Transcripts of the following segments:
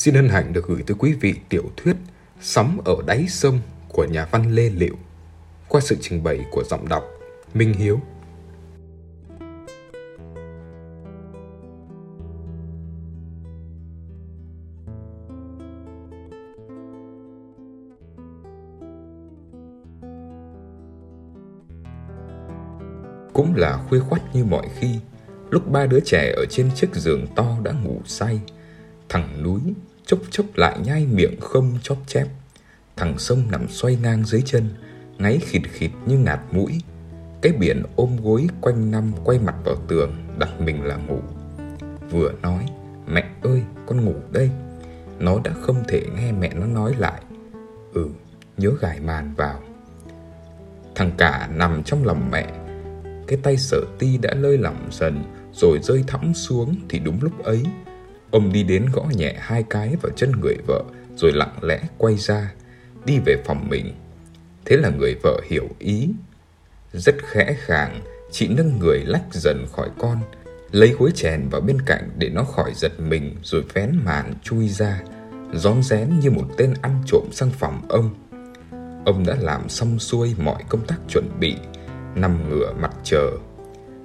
Xin hân hạnh được gửi tới quý vị tiểu thuyết Sóng ở đáy sông của nhà văn Lê Liệu qua sự trình bày của giọng đọc Minh Hiếu. Cũng là khuya khoắt như mọi khi, lúc ba đứa trẻ ở trên chiếc giường to đã ngủ say, thằng núi chốc chốc lại nhai miệng không chóp chép. Thằng sông nằm xoay ngang dưới chân, ngáy khịt khịt như ngạt mũi. Cái biển ôm gối quanh năm quay mặt vào tường, đặt mình là ngủ. Vừa nói, mẹ ơi, con ngủ đây. Nó đã không thể nghe mẹ nó nói lại. Ừ, nhớ gài màn vào. Thằng cả nằm trong lòng mẹ, cái tay sợ ti đã lơi lỏng dần rồi rơi thõng xuống thì đúng lúc ấy ông đi đến gõ nhẹ hai cái vào chân người vợ rồi lặng lẽ quay ra đi về phòng mình. Thế là người vợ hiểu ý. Rất khẽ khàng chị nâng người lách dần khỏi con lấy gối chèn vào bên cạnh để nó khỏi giật mình rồi vén màn chui ra rón rén như một tên ăn trộm sang phòng ông. Ông đã làm xong xuôi mọi công tác chuẩn bị nằm ngửa mặt chờ.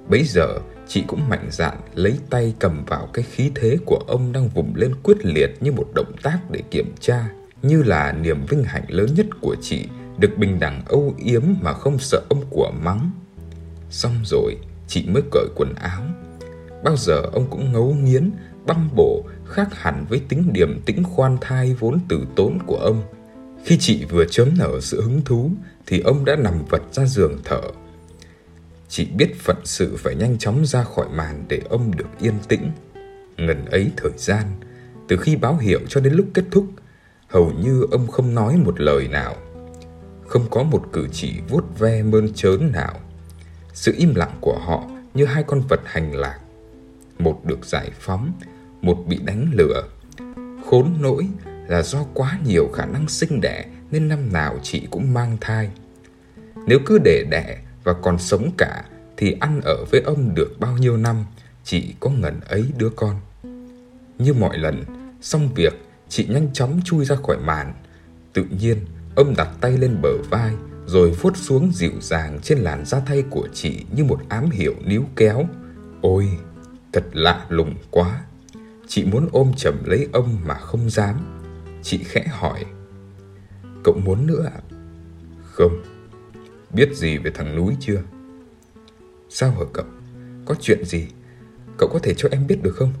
Bấy giờ, chị cũng mạnh dạn lấy tay cầm vào cái khí thế của ông đang vùng lên quyết liệt như một động tác để kiểm tra, như là niềm vinh hạnh lớn nhất của chị được bình đẳng âu yếm mà không sợ ông của mắng. Xong rồi, chị mới cởi quần áo. Bao giờ ông cũng ngấu nghiến, băm bổ, khác hẳn với tính điềm tĩnh khoan thai vốn từ tốn của ông. Khi chị vừa chớm nở sự hứng thú, thì ông đã nằm vật ra giường thở, Chị biết phận sự phải nhanh chóng ra khỏi màn để ông được yên tĩnh. Ngần ấy thời gian, từ khi báo hiệu cho đến lúc kết thúc, hầu như ông không nói một lời nào. Không có một cử chỉ vuốt ve mơn trớn nào. Sự im lặng của họ như hai con vật hành lạc. Một được giải phóng, một bị đánh lửa. Khốn nỗi là do quá nhiều khả năng sinh đẻ nên năm nào chị cũng mang thai. Nếu cứ để đẻ và còn sống cả thì ăn ở với ông được bao nhiêu năm chị có ngần ấy đứa con. Như mọi lần, xong việc, chị nhanh chóng chui ra khỏi màn. Tự nhiên, ông đặt tay lên bờ vai rồi vuốt xuống dịu dàng trên làn da thay của chị như một ám hiệu níu kéo. Ôi, thật lạ lùng quá. Chị muốn ôm chầm lấy ông mà không dám. Chị khẽ hỏi, cậu muốn nữa à? Không, Biết gì về thằng núi chưa? Sao hả cậu? Có chuyện gì? Cậu có thể cho em biết được không?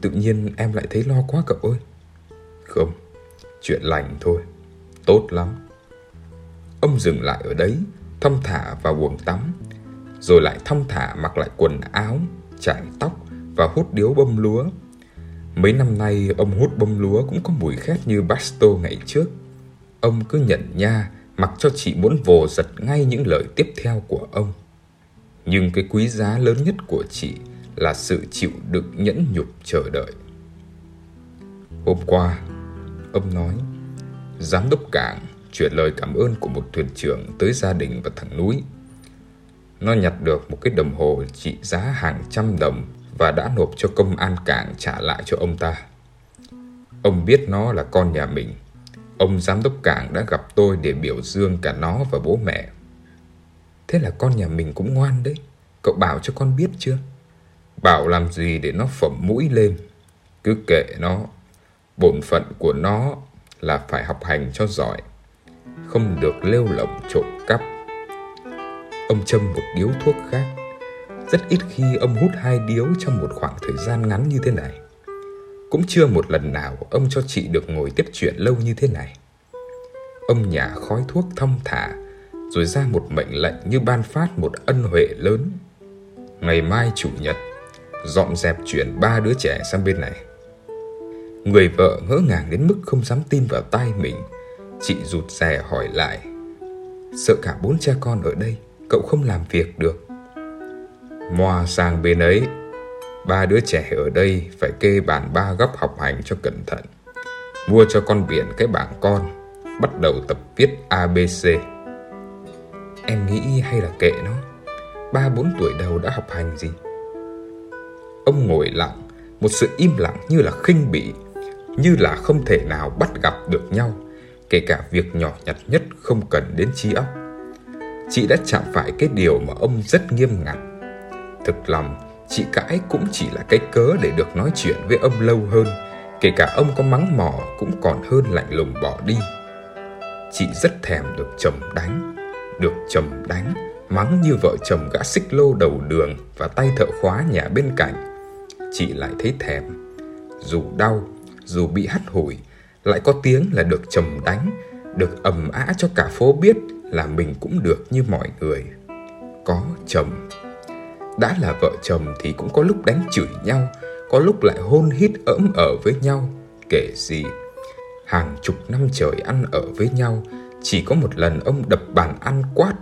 Tự nhiên em lại thấy lo quá cậu ơi. Không, chuyện lành thôi. Tốt lắm. Ông dừng lại ở đấy, thong thả vào buồng tắm, rồi lại thong thả mặc lại quần áo, chải tóc và hút điếu bông lúa. Mấy năm nay ông hút bông lúa cũng có mùi khét như Basto ngày trước. Ông cứ nhận nha mặc cho chị muốn vồ giật ngay những lời tiếp theo của ông. Nhưng cái quý giá lớn nhất của chị là sự chịu đựng nhẫn nhục chờ đợi. Hôm qua, ông nói, giám đốc cảng chuyển lời cảm ơn của một thuyền trưởng tới gia đình và thằng núi. Nó nhặt được một cái đồng hồ trị giá hàng trăm đồng và đã nộp cho công an cảng trả lại cho ông ta. Ông biết nó là con nhà mình Ông giám đốc cảng đã gặp tôi để biểu dương cả nó và bố mẹ. Thế là con nhà mình cũng ngoan đấy. Cậu bảo cho con biết chưa? Bảo làm gì để nó phẩm mũi lên. Cứ kệ nó. Bổn phận của nó là phải học hành cho giỏi. Không được lêu lỏng trộm cắp. Ông châm một điếu thuốc khác. Rất ít khi ông hút hai điếu trong một khoảng thời gian ngắn như thế này. Cũng chưa một lần nào ông cho chị được ngồi tiếp chuyện lâu như thế này. Ông nhà khói thuốc thong thả, rồi ra một mệnh lệnh như ban phát một ân huệ lớn. Ngày mai chủ nhật, dọn dẹp chuyển ba đứa trẻ sang bên này. Người vợ ngỡ ngàng đến mức không dám tin vào tai mình. Chị rụt rè hỏi lại. Sợ cả bốn cha con ở đây, cậu không làm việc được. Moa sang bên ấy Ba đứa trẻ ở đây phải kê bàn ba góc học hành cho cẩn thận. Mua cho con biển cái bảng con, bắt đầu tập viết ABC. Em nghĩ hay là kệ nó, ba bốn tuổi đầu đã học hành gì. Ông ngồi lặng, một sự im lặng như là khinh bỉ, như là không thể nào bắt gặp được nhau, kể cả việc nhỏ nhặt nhất không cần đến trí óc. Chị đã chạm phải cái điều mà ông rất nghiêm ngặt. Thực lòng, chị cãi cũng chỉ là cái cớ để được nói chuyện với ông lâu hơn, kể cả ông có mắng mỏ cũng còn hơn lạnh lùng bỏ đi. Chị rất thèm được chồng đánh, được chồng đánh, mắng như vợ chồng gã xích lô đầu đường và tay thợ khóa nhà bên cạnh. Chị lại thấy thèm, dù đau, dù bị hắt hủi, lại có tiếng là được chồng đánh, được ầm ã cho cả phố biết là mình cũng được như mọi người. Có chồng. Đã là vợ chồng thì cũng có lúc đánh chửi nhau, có lúc lại hôn hít ỡm ở với nhau, kể gì. Hàng chục năm trời ăn ở với nhau, chỉ có một lần ông đập bàn ăn quát,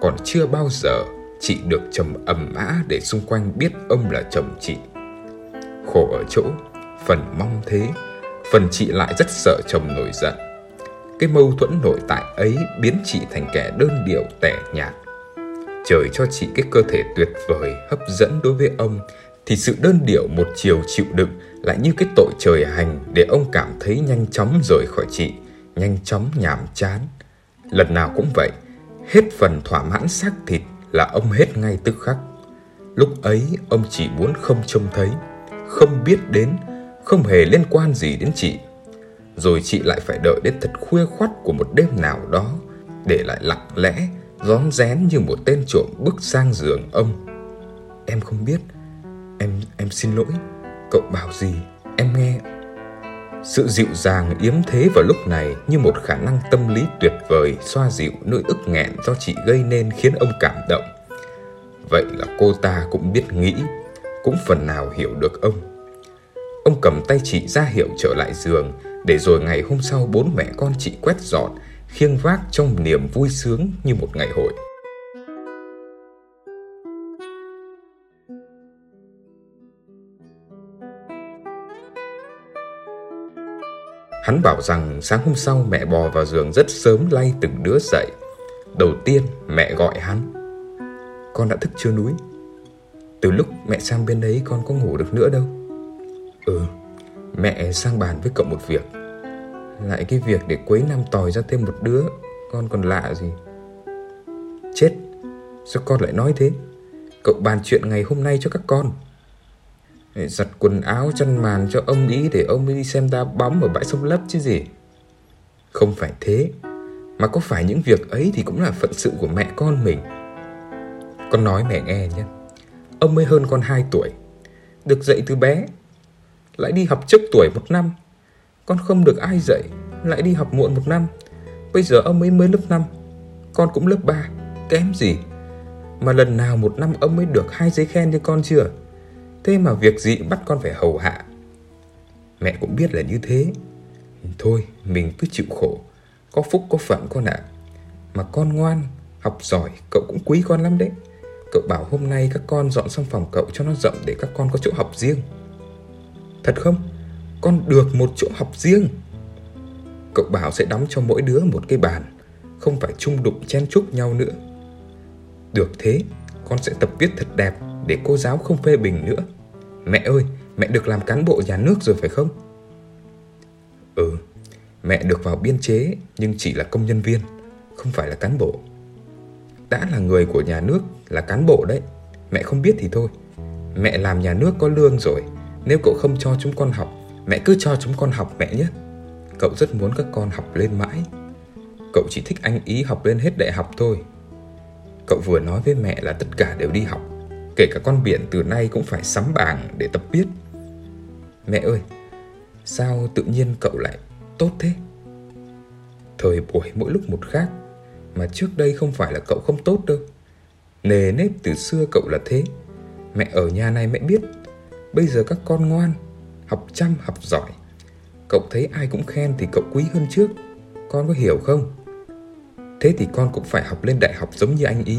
còn chưa bao giờ chị được chồng ầm ã để xung quanh biết ông là chồng chị. Khổ ở chỗ, phần mong thế, phần chị lại rất sợ chồng nổi giận. Cái mâu thuẫn nội tại ấy biến chị thành kẻ đơn điệu tẻ nhạt. Trời cho chị cái cơ thể tuyệt vời, hấp dẫn đối với ông, thì sự đơn điệu một chiều chịu đựng lại như cái tội trời hành để ông cảm thấy nhanh chóng rời khỏi chị, nhanh chóng nhàm chán. Lần nào cũng vậy, hết phần thỏa mãn xác thịt là ông hết ngay tức khắc. Lúc ấy ông chỉ muốn không trông thấy, không biết đến, không hề liên quan gì đến chị. Rồi chị lại phải đợi đến thật khuya khoắt của một đêm nào đó để lại lặng lẽ, rón rén như một tên trộm bước sang giường ông. Em không biết, em em xin lỗi, cậu bảo gì, em nghe. Sự dịu dàng yếm thế vào lúc này như một khả năng tâm lý tuyệt vời xoa dịu nỗi ức nghẹn do chị gây nên khiến ông cảm động. Vậy là cô ta cũng biết nghĩ, cũng phần nào hiểu được ông. Ông cầm tay chị ra hiệu trở lại giường, để rồi ngày hôm sau bốn mẹ con chị quét dọn, khiêng vác trong niềm vui sướng như một ngày hội. Hắn bảo rằng sáng hôm sau mẹ bò vào giường rất sớm lay từng đứa dậy. Đầu tiên mẹ gọi hắn. Con đã thức chưa núi? Từ lúc mẹ sang bên đấy con có ngủ được nữa đâu. Ừ, mẹ sang bàn với cậu một việc. Lại cái việc để quấy năm tòi ra thêm một đứa, con còn lạ gì. Chết, sao con lại nói thế? Cậu bàn chuyện ngày hôm nay cho các con giặt quần áo chăn màn cho ông ý để ông đi xem đá bóng ở bãi sông lấp chứ gì. Không phải thế, mà có phải những việc ấy thì cũng là phận sự của mẹ con mình. Con nói mẹ nghe nhé, ông mới hơn con 2 tuổi, được dạy từ bé, lại đi học trước tuổi một năm. Con không được ai dạy, lại đi học muộn một năm. Bây giờ ông ấy mới lớp 5, con cũng lớp 3, kém gì. Mà lần nào một năm ông ấy được hai giấy khen cho con chưa? Thế mà việc gì bắt con phải hầu hạ. Mẹ cũng biết là như thế. Thôi, mình cứ chịu khổ. Có phúc, có phận con ạ. À. Mà con ngoan, Học giỏi, cậu cũng quý con lắm đấy. Cậu bảo hôm nay các con dọn xong phòng cậu cho nó rộng Để các con có chỗ học riêng. Thật không? Con được một chỗ học riêng. Cậu bảo sẽ đóng cho mỗi đứa một cái bàn, Không phải chung đụng chen chúc nhau nữa. Được thế, Con sẽ tập viết thật đẹp Để cô giáo không phê bình nữa. Mẹ ơi, mẹ được làm cán bộ nhà nước rồi phải không? Ừ, mẹ được vào biên chế nhưng chỉ là công nhân viên, không phải là cán bộ. Đã là người của nhà nước, là cán bộ đấy. Mẹ không biết thì thôi. Mẹ làm nhà nước có lương rồi. Nếu cậu không cho chúng con học, mẹ cứ cho chúng con học mẹ nhé. Cậu rất muốn các con học lên mãi. Cậu chỉ thích anh ý học lên hết đại học thôi. Cậu vừa nói với mẹ là tất cả đều đi học Kể cả con biển từ nay cũng phải sắm bảng để tập viết. Mẹ ơi, Sao tự nhiên cậu lại tốt thế? Thời buổi mỗi lúc một khác, Mà trước đây không phải là cậu không tốt đâu. Nề nếp từ xưa cậu là thế. Mẹ ở nhà này mẹ biết, Bây giờ các con ngoan, Học chăm, học giỏi. Cậu thấy ai cũng khen thì cậu quý hơn trước. Con có hiểu không? Thế thì con cũng phải học lên đại học giống như anh ý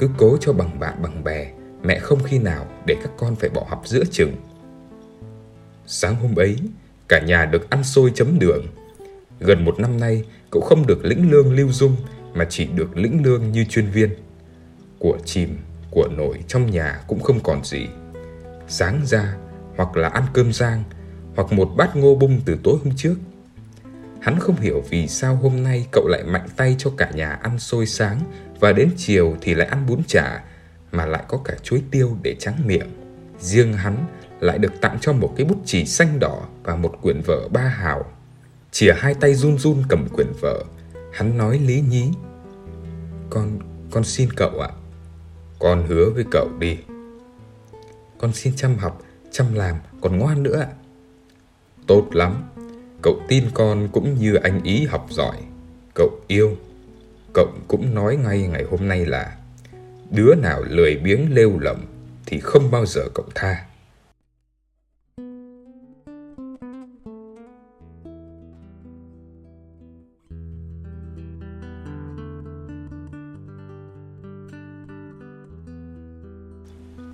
cứ cố cho bằng bạn bằng bè Mẹ không khi nào để các con phải bỏ học giữa chừng. Sáng hôm ấy Cả nhà được ăn xôi chấm đường. Gần một năm nay Cậu không được lĩnh lương lưu dung Mà chỉ được lĩnh lương như chuyên viên. Của chìm, của nội trong nhà cũng không còn gì. Sáng ra hoặc là ăn cơm rang hoặc một bát ngô bung từ tối hôm trước. Hắn không hiểu vì sao hôm nay cậu lại mạnh tay cho cả nhà ăn xôi sáng và đến chiều thì lại ăn bún chả mà lại có cả chuối tiêu để trắng miệng. Riêng hắn lại được tặng cho một cái bút chì xanh đỏ và một quyển vở ba hào. Chìa hai tay run run cầm quyển vở, hắn nói lý nhí. Con, con xin cậu ạ. Con hứa với cậu đi. Con xin chăm học, chăm làm, còn ngoan nữa ạ. Tốt lắm, cậu tin con cũng như anh ý học giỏi. Cậu yêu cộng cũng nói ngay ngày hôm nay là đứa nào lười biếng lêu lỏng thì không bao giờ cậu tha.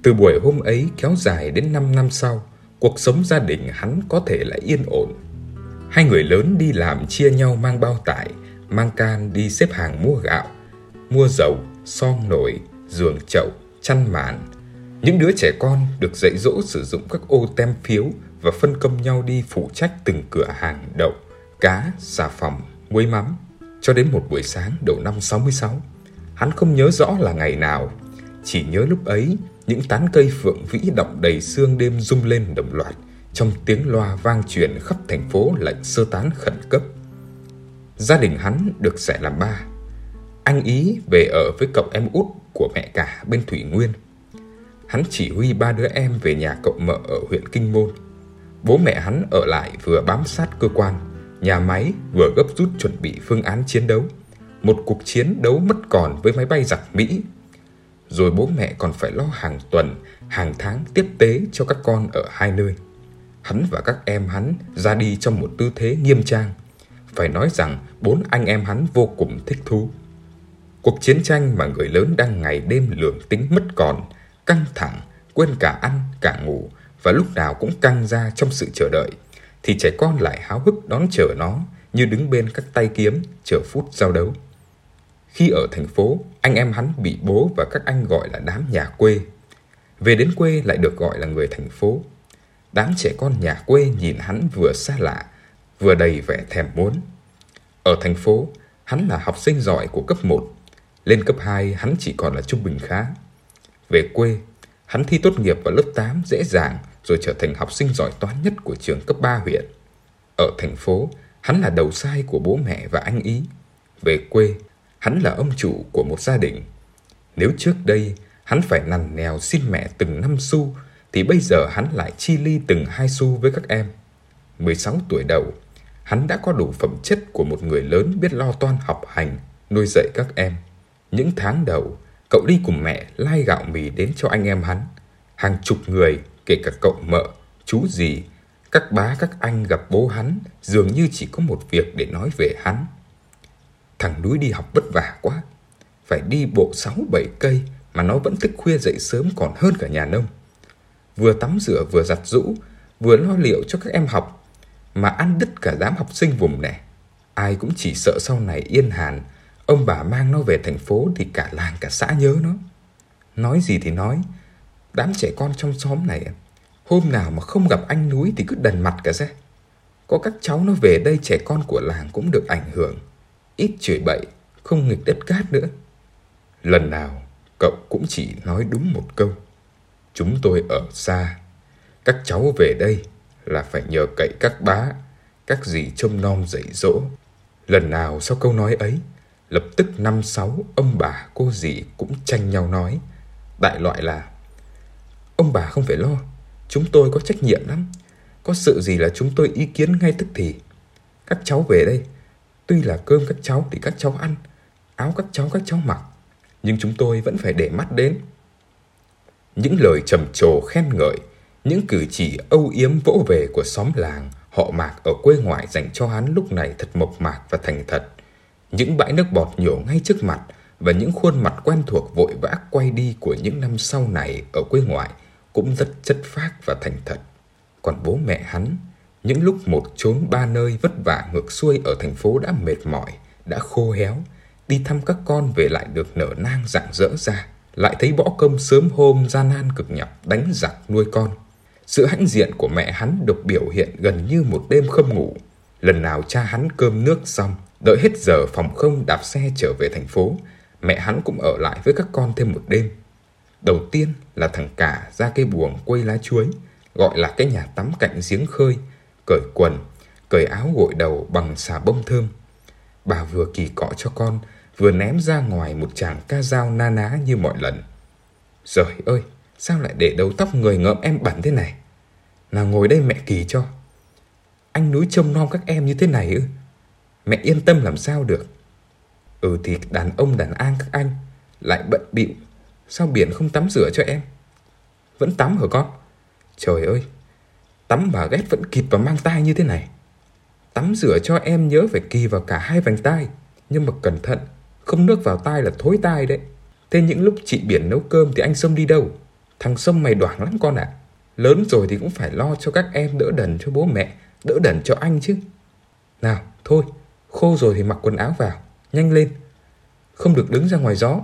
Từ buổi hôm ấy kéo dài đến 5 năm sau, cuộc sống gia đình hắn có thể lại yên ổn. Hai người lớn đi làm chia nhau mang bao tải, mang can đi xếp hàng mua gạo, mua dầu, son nổi, giường chậu, chăn màn. Những đứa trẻ con được dạy dỗ sử dụng các ô tem phiếu và phân công nhau đi phụ trách từng cửa hàng đậu, cá, xà phòng, muối mắm. Cho đến một buổi sáng đầu năm 66, hắn không nhớ rõ là ngày nào, chỉ nhớ lúc ấy những tán cây phượng vĩ động đầy sương đêm rung lên đồng loạt trong tiếng loa vang truyền khắp thành phố lệnh sơ tán khẩn cấp. Gia đình hắn được xẻ làm ba. Anh Ý về ở với cậu em út của mẹ cả bên Thủy Nguyên. Hắn chỉ huy ba đứa em về nhà cậu mợ ở huyện Kinh Môn. Bố mẹ hắn ở lại vừa bám sát cơ quan, nhà máy vừa gấp rút chuẩn bị phương án chiến đấu. Một cuộc chiến đấu mất còn với máy bay giặc Mỹ rồi bố mẹ còn phải lo hàng tuần, hàng tháng tiếp tế cho các con ở hai nơi. Hắn và các em hắn ra đi trong một tư thế nghiêm trang. Phải nói rằng bốn anh em hắn vô cùng thích thú. Cuộc chiến tranh mà người lớn đang ngày đêm lường tính mất còn, căng thẳng, quên cả ăn, cả ngủ và lúc nào cũng căng ra trong sự chờ đợi, thì trẻ con lại háo hức đón chờ nó như đứng bên các tay kiếm chờ phút giao đấu. Khi ở thành phố, anh em hắn bị bố và các anh gọi là đám nhà quê. Về đến quê lại được gọi là người thành phố. Đám trẻ con nhà quê nhìn hắn vừa xa lạ, vừa đầy vẻ thèm muốn. Ở thành phố, hắn là học sinh giỏi của cấp 1. Lên cấp 2, hắn chỉ còn là trung bình khá. Về quê, hắn thi tốt nghiệp vào lớp 8 dễ dàng rồi trở thành học sinh giỏi toán nhất của trường cấp 3 huyện. Ở thành phố, hắn là đầu sai của bố mẹ và anh ý. Về quê, hắn là ông chủ của một gia đình. Nếu trước đây hắn phải nằn nèo xin mẹ từng năm xu, thì bây giờ hắn lại chi ly từng hai xu với các em. 16 tuổi đầu, hắn đã có đủ phẩm chất của một người lớn biết lo toan học hành, nuôi dạy các em. Những tháng đầu, cậu đi cùng mẹ lai gạo mì đến cho anh em hắn. Hàng chục người, kể cả cậu mợ, chú dì, các bá các anh gặp bố hắn dường như chỉ có một việc để nói về hắn. Thằng núi đi học vất vả quá. Phải đi bộ 6-7 cây mà nó vẫn thức khuya dậy sớm còn hơn cả nhà nông. Vừa tắm rửa vừa giặt rũ, vừa lo liệu cho các em học, mà ăn đứt cả đám học sinh vùng này. Ai cũng chỉ sợ sau này yên hàn, ông bà mang nó về thành phố thì cả làng cả xã nhớ nó. Nói gì thì nói, đám trẻ con trong xóm này, hôm nào mà không gặp anh núi thì cứ đần mặt cả ra. Có các cháu nó về đây trẻ con của làng cũng được ảnh hưởng ít chửi bậy, không nghịch đất cát nữa. Lần nào, cậu cũng chỉ nói đúng một câu. Chúng tôi ở xa, các cháu về đây là phải nhờ cậy các bá, các dì trông nom dạy dỗ. Lần nào sau câu nói ấy, lập tức năm sáu ông bà cô dì cũng tranh nhau nói. Đại loại là Ông bà không phải lo, chúng tôi có trách nhiệm lắm. Có sự gì là chúng tôi ý kiến ngay tức thì. Các cháu về đây, Tuy là cơm các cháu thì các cháu ăn, áo các cháu các cháu mặc, nhưng chúng tôi vẫn phải để mắt đến. Những lời trầm trồ khen ngợi, những cử chỉ âu yếm vỗ về của xóm làng, họ mạc ở quê ngoại dành cho hắn lúc này thật mộc mạc và thành thật. Những bãi nước bọt nhổ ngay trước mặt và những khuôn mặt quen thuộc vội vã quay đi của những năm sau này ở quê ngoại cũng rất chất phác và thành thật. Còn bố mẹ hắn những lúc một chốn ba nơi vất vả ngược xuôi ở thành phố đã mệt mỏi, đã khô héo, đi thăm các con về lại được nở nang rạng rỡ ra, lại thấy bỏ công sớm hôm gian nan cực nhọc đánh giặc nuôi con. Sự hãnh diện của mẹ hắn được biểu hiện gần như một đêm không ngủ. Lần nào cha hắn cơm nước xong, đợi hết giờ phòng không đạp xe trở về thành phố, mẹ hắn cũng ở lại với các con thêm một đêm. Đầu tiên là thằng cả ra cây buồng quây lá chuối, gọi là cái nhà tắm cạnh giếng khơi, cởi quần, cởi áo gội đầu bằng xà bông thơm. Bà vừa kỳ cọ cho con, vừa ném ra ngoài một chàng ca dao na ná như mọi lần. rồi ơi, sao lại để đầu tóc người ngợm em bẩn thế này? là ngồi đây mẹ kỳ cho. Anh núi trông nom các em như thế này ư? Mẹ yên tâm làm sao được. Ừ thì đàn ông đàn an các anh lại bận bịu Sao biển không tắm rửa cho em? Vẫn tắm hả con? Trời ơi, tắm mà ghét vẫn kịp và mang tay như thế này. Tắm rửa cho em nhớ phải kỳ vào cả hai vành tai, nhưng mà cẩn thận, không nước vào tai là thối tai đấy. Thế những lúc chị biển nấu cơm thì anh Sông đi đâu? Thằng Sâm mày đoảng lắm con ạ. À. Lớn rồi thì cũng phải lo cho các em đỡ đần cho bố mẹ, đỡ đần cho anh chứ. Nào, thôi, khô rồi thì mặc quần áo vào, nhanh lên. Không được đứng ra ngoài gió.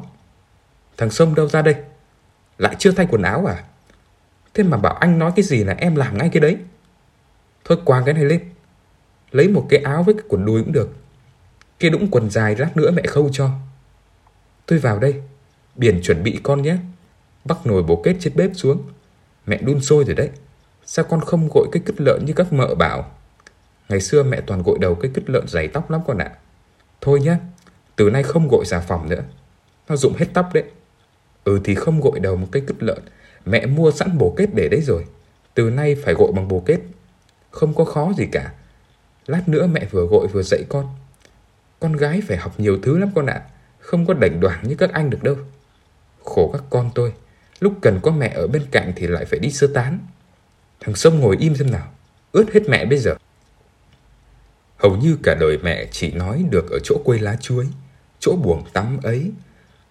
Thằng Sâm đâu ra đây? Lại chưa thay quần áo à? Thế mà bảo anh nói cái gì là em làm ngay cái đấy. Thôi quàng cái này lên. Lấy một cái áo với cái quần đùi cũng được. Cái đũng quần dài lát nữa mẹ khâu cho. Tôi vào đây. Biển chuẩn bị con nhé. Bắt nồi bổ kết trên bếp xuống. Mẹ đun sôi rồi đấy. Sao con không gội cái cứt lợn như các mợ bảo? Ngày xưa mẹ toàn gội đầu cái cứt lợn dày tóc lắm con ạ. Thôi nhé, từ nay không gội xà phòng nữa. Nó dụng hết tóc đấy. Ừ thì không gội đầu một cái cứt lợn Mẹ mua sẵn bổ kết để đấy rồi Từ nay phải gội bằng bồ kết Không có khó gì cả Lát nữa mẹ vừa gội vừa dạy con Con gái phải học nhiều thứ lắm con ạ Không có đảnh đoảng như các anh được đâu Khổ các con tôi Lúc cần có mẹ ở bên cạnh thì lại phải đi sơ tán. Thằng Sông ngồi im xem nào Ướt hết mẹ bây giờ. Hầu như cả đời mẹ chỉ nói được ở chỗ quây lá chuối Chỗ buồng tắm ấy.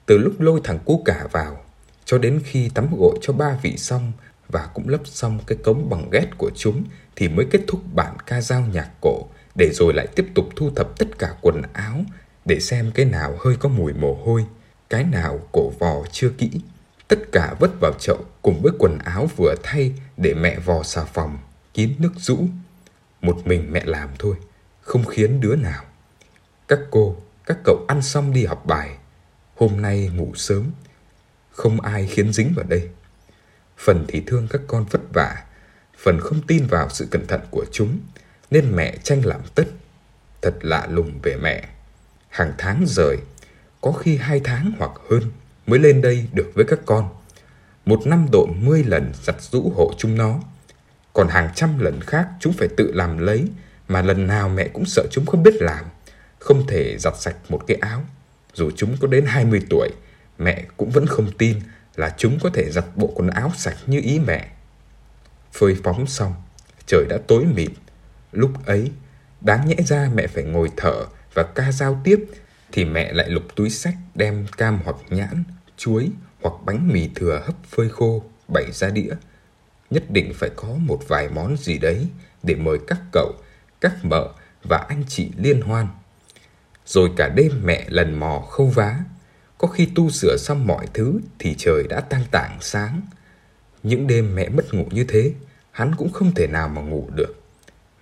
Từ lúc lôi thằng cu cả vào cho đến khi tắm gội cho ba vị xong và cũng lấp xong cái cống bằng ghét của chúng thì mới kết thúc bản ca dao nhạc cổ để rồi lại tiếp tục thu thập tất cả quần áo để xem cái nào hơi có mùi mồ hôi, cái nào cổ vò chưa kỹ. Tất cả vứt vào chậu cùng với quần áo vừa thay để mẹ vò xà phòng, kín nước rũ. Một mình mẹ làm thôi, không khiến đứa nào. Các cô, các cậu ăn xong đi học bài, hôm nay ngủ sớm, không ai khiến dính vào đây. Phần thì thương các con vất vả, phần không tin vào sự cẩn thận của chúng, nên mẹ tranh làm tất. Thật lạ lùng về mẹ. Hàng tháng rời, có khi hai tháng hoặc hơn mới lên đây được với các con. Một năm độ mươi lần giặt rũ hộ chúng nó. Còn hàng trăm lần khác chúng phải tự làm lấy, mà lần nào mẹ cũng sợ chúng không biết làm, không thể giặt sạch một cái áo. Dù chúng có đến 20 tuổi, mẹ cũng vẫn không tin là chúng có thể giặt bộ quần áo sạch như ý mẹ. Phơi phóng xong, trời đã tối mịt. Lúc ấy, đáng nhẽ ra mẹ phải ngồi thở và ca giao tiếp thì mẹ lại lục túi sách đem cam hoặc nhãn, chuối hoặc bánh mì thừa hấp phơi khô bày ra đĩa. Nhất định phải có một vài món gì đấy để mời các cậu, các mợ và anh chị liên hoan. Rồi cả đêm mẹ lần mò khâu vá. Có khi tu sửa xong mọi thứ thì trời đã tăng tảng sáng. Những đêm mẹ mất ngủ như thế, hắn cũng không thể nào mà ngủ được.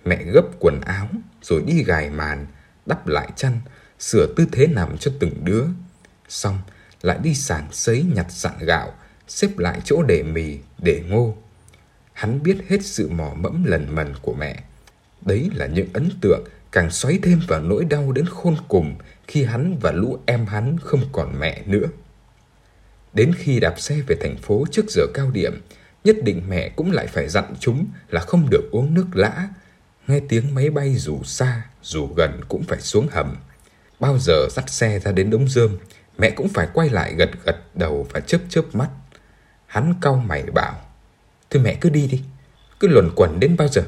Mẹ gấp quần áo, rồi đi gài màn, đắp lại chăn, sửa tư thế nằm cho từng đứa. Xong, lại đi sàng sấy nhặt sạn gạo, xếp lại chỗ để mì, để ngô. Hắn biết hết sự mò mẫm lần mần của mẹ. Đấy là những ấn tượng càng xoáy thêm vào nỗi đau đến khôn cùng khi hắn và lũ em hắn không còn mẹ nữa. Đến khi đạp xe về thành phố trước giờ cao điểm, nhất định mẹ cũng lại phải dặn chúng là không được uống nước lã. Nghe tiếng máy bay dù xa, dù gần cũng phải xuống hầm. Bao giờ dắt xe ra đến đống rơm, mẹ cũng phải quay lại gật gật đầu và chớp chớp mắt. Hắn cau mày bảo, Thôi mẹ cứ đi đi, cứ luẩn quẩn đến bao giờ?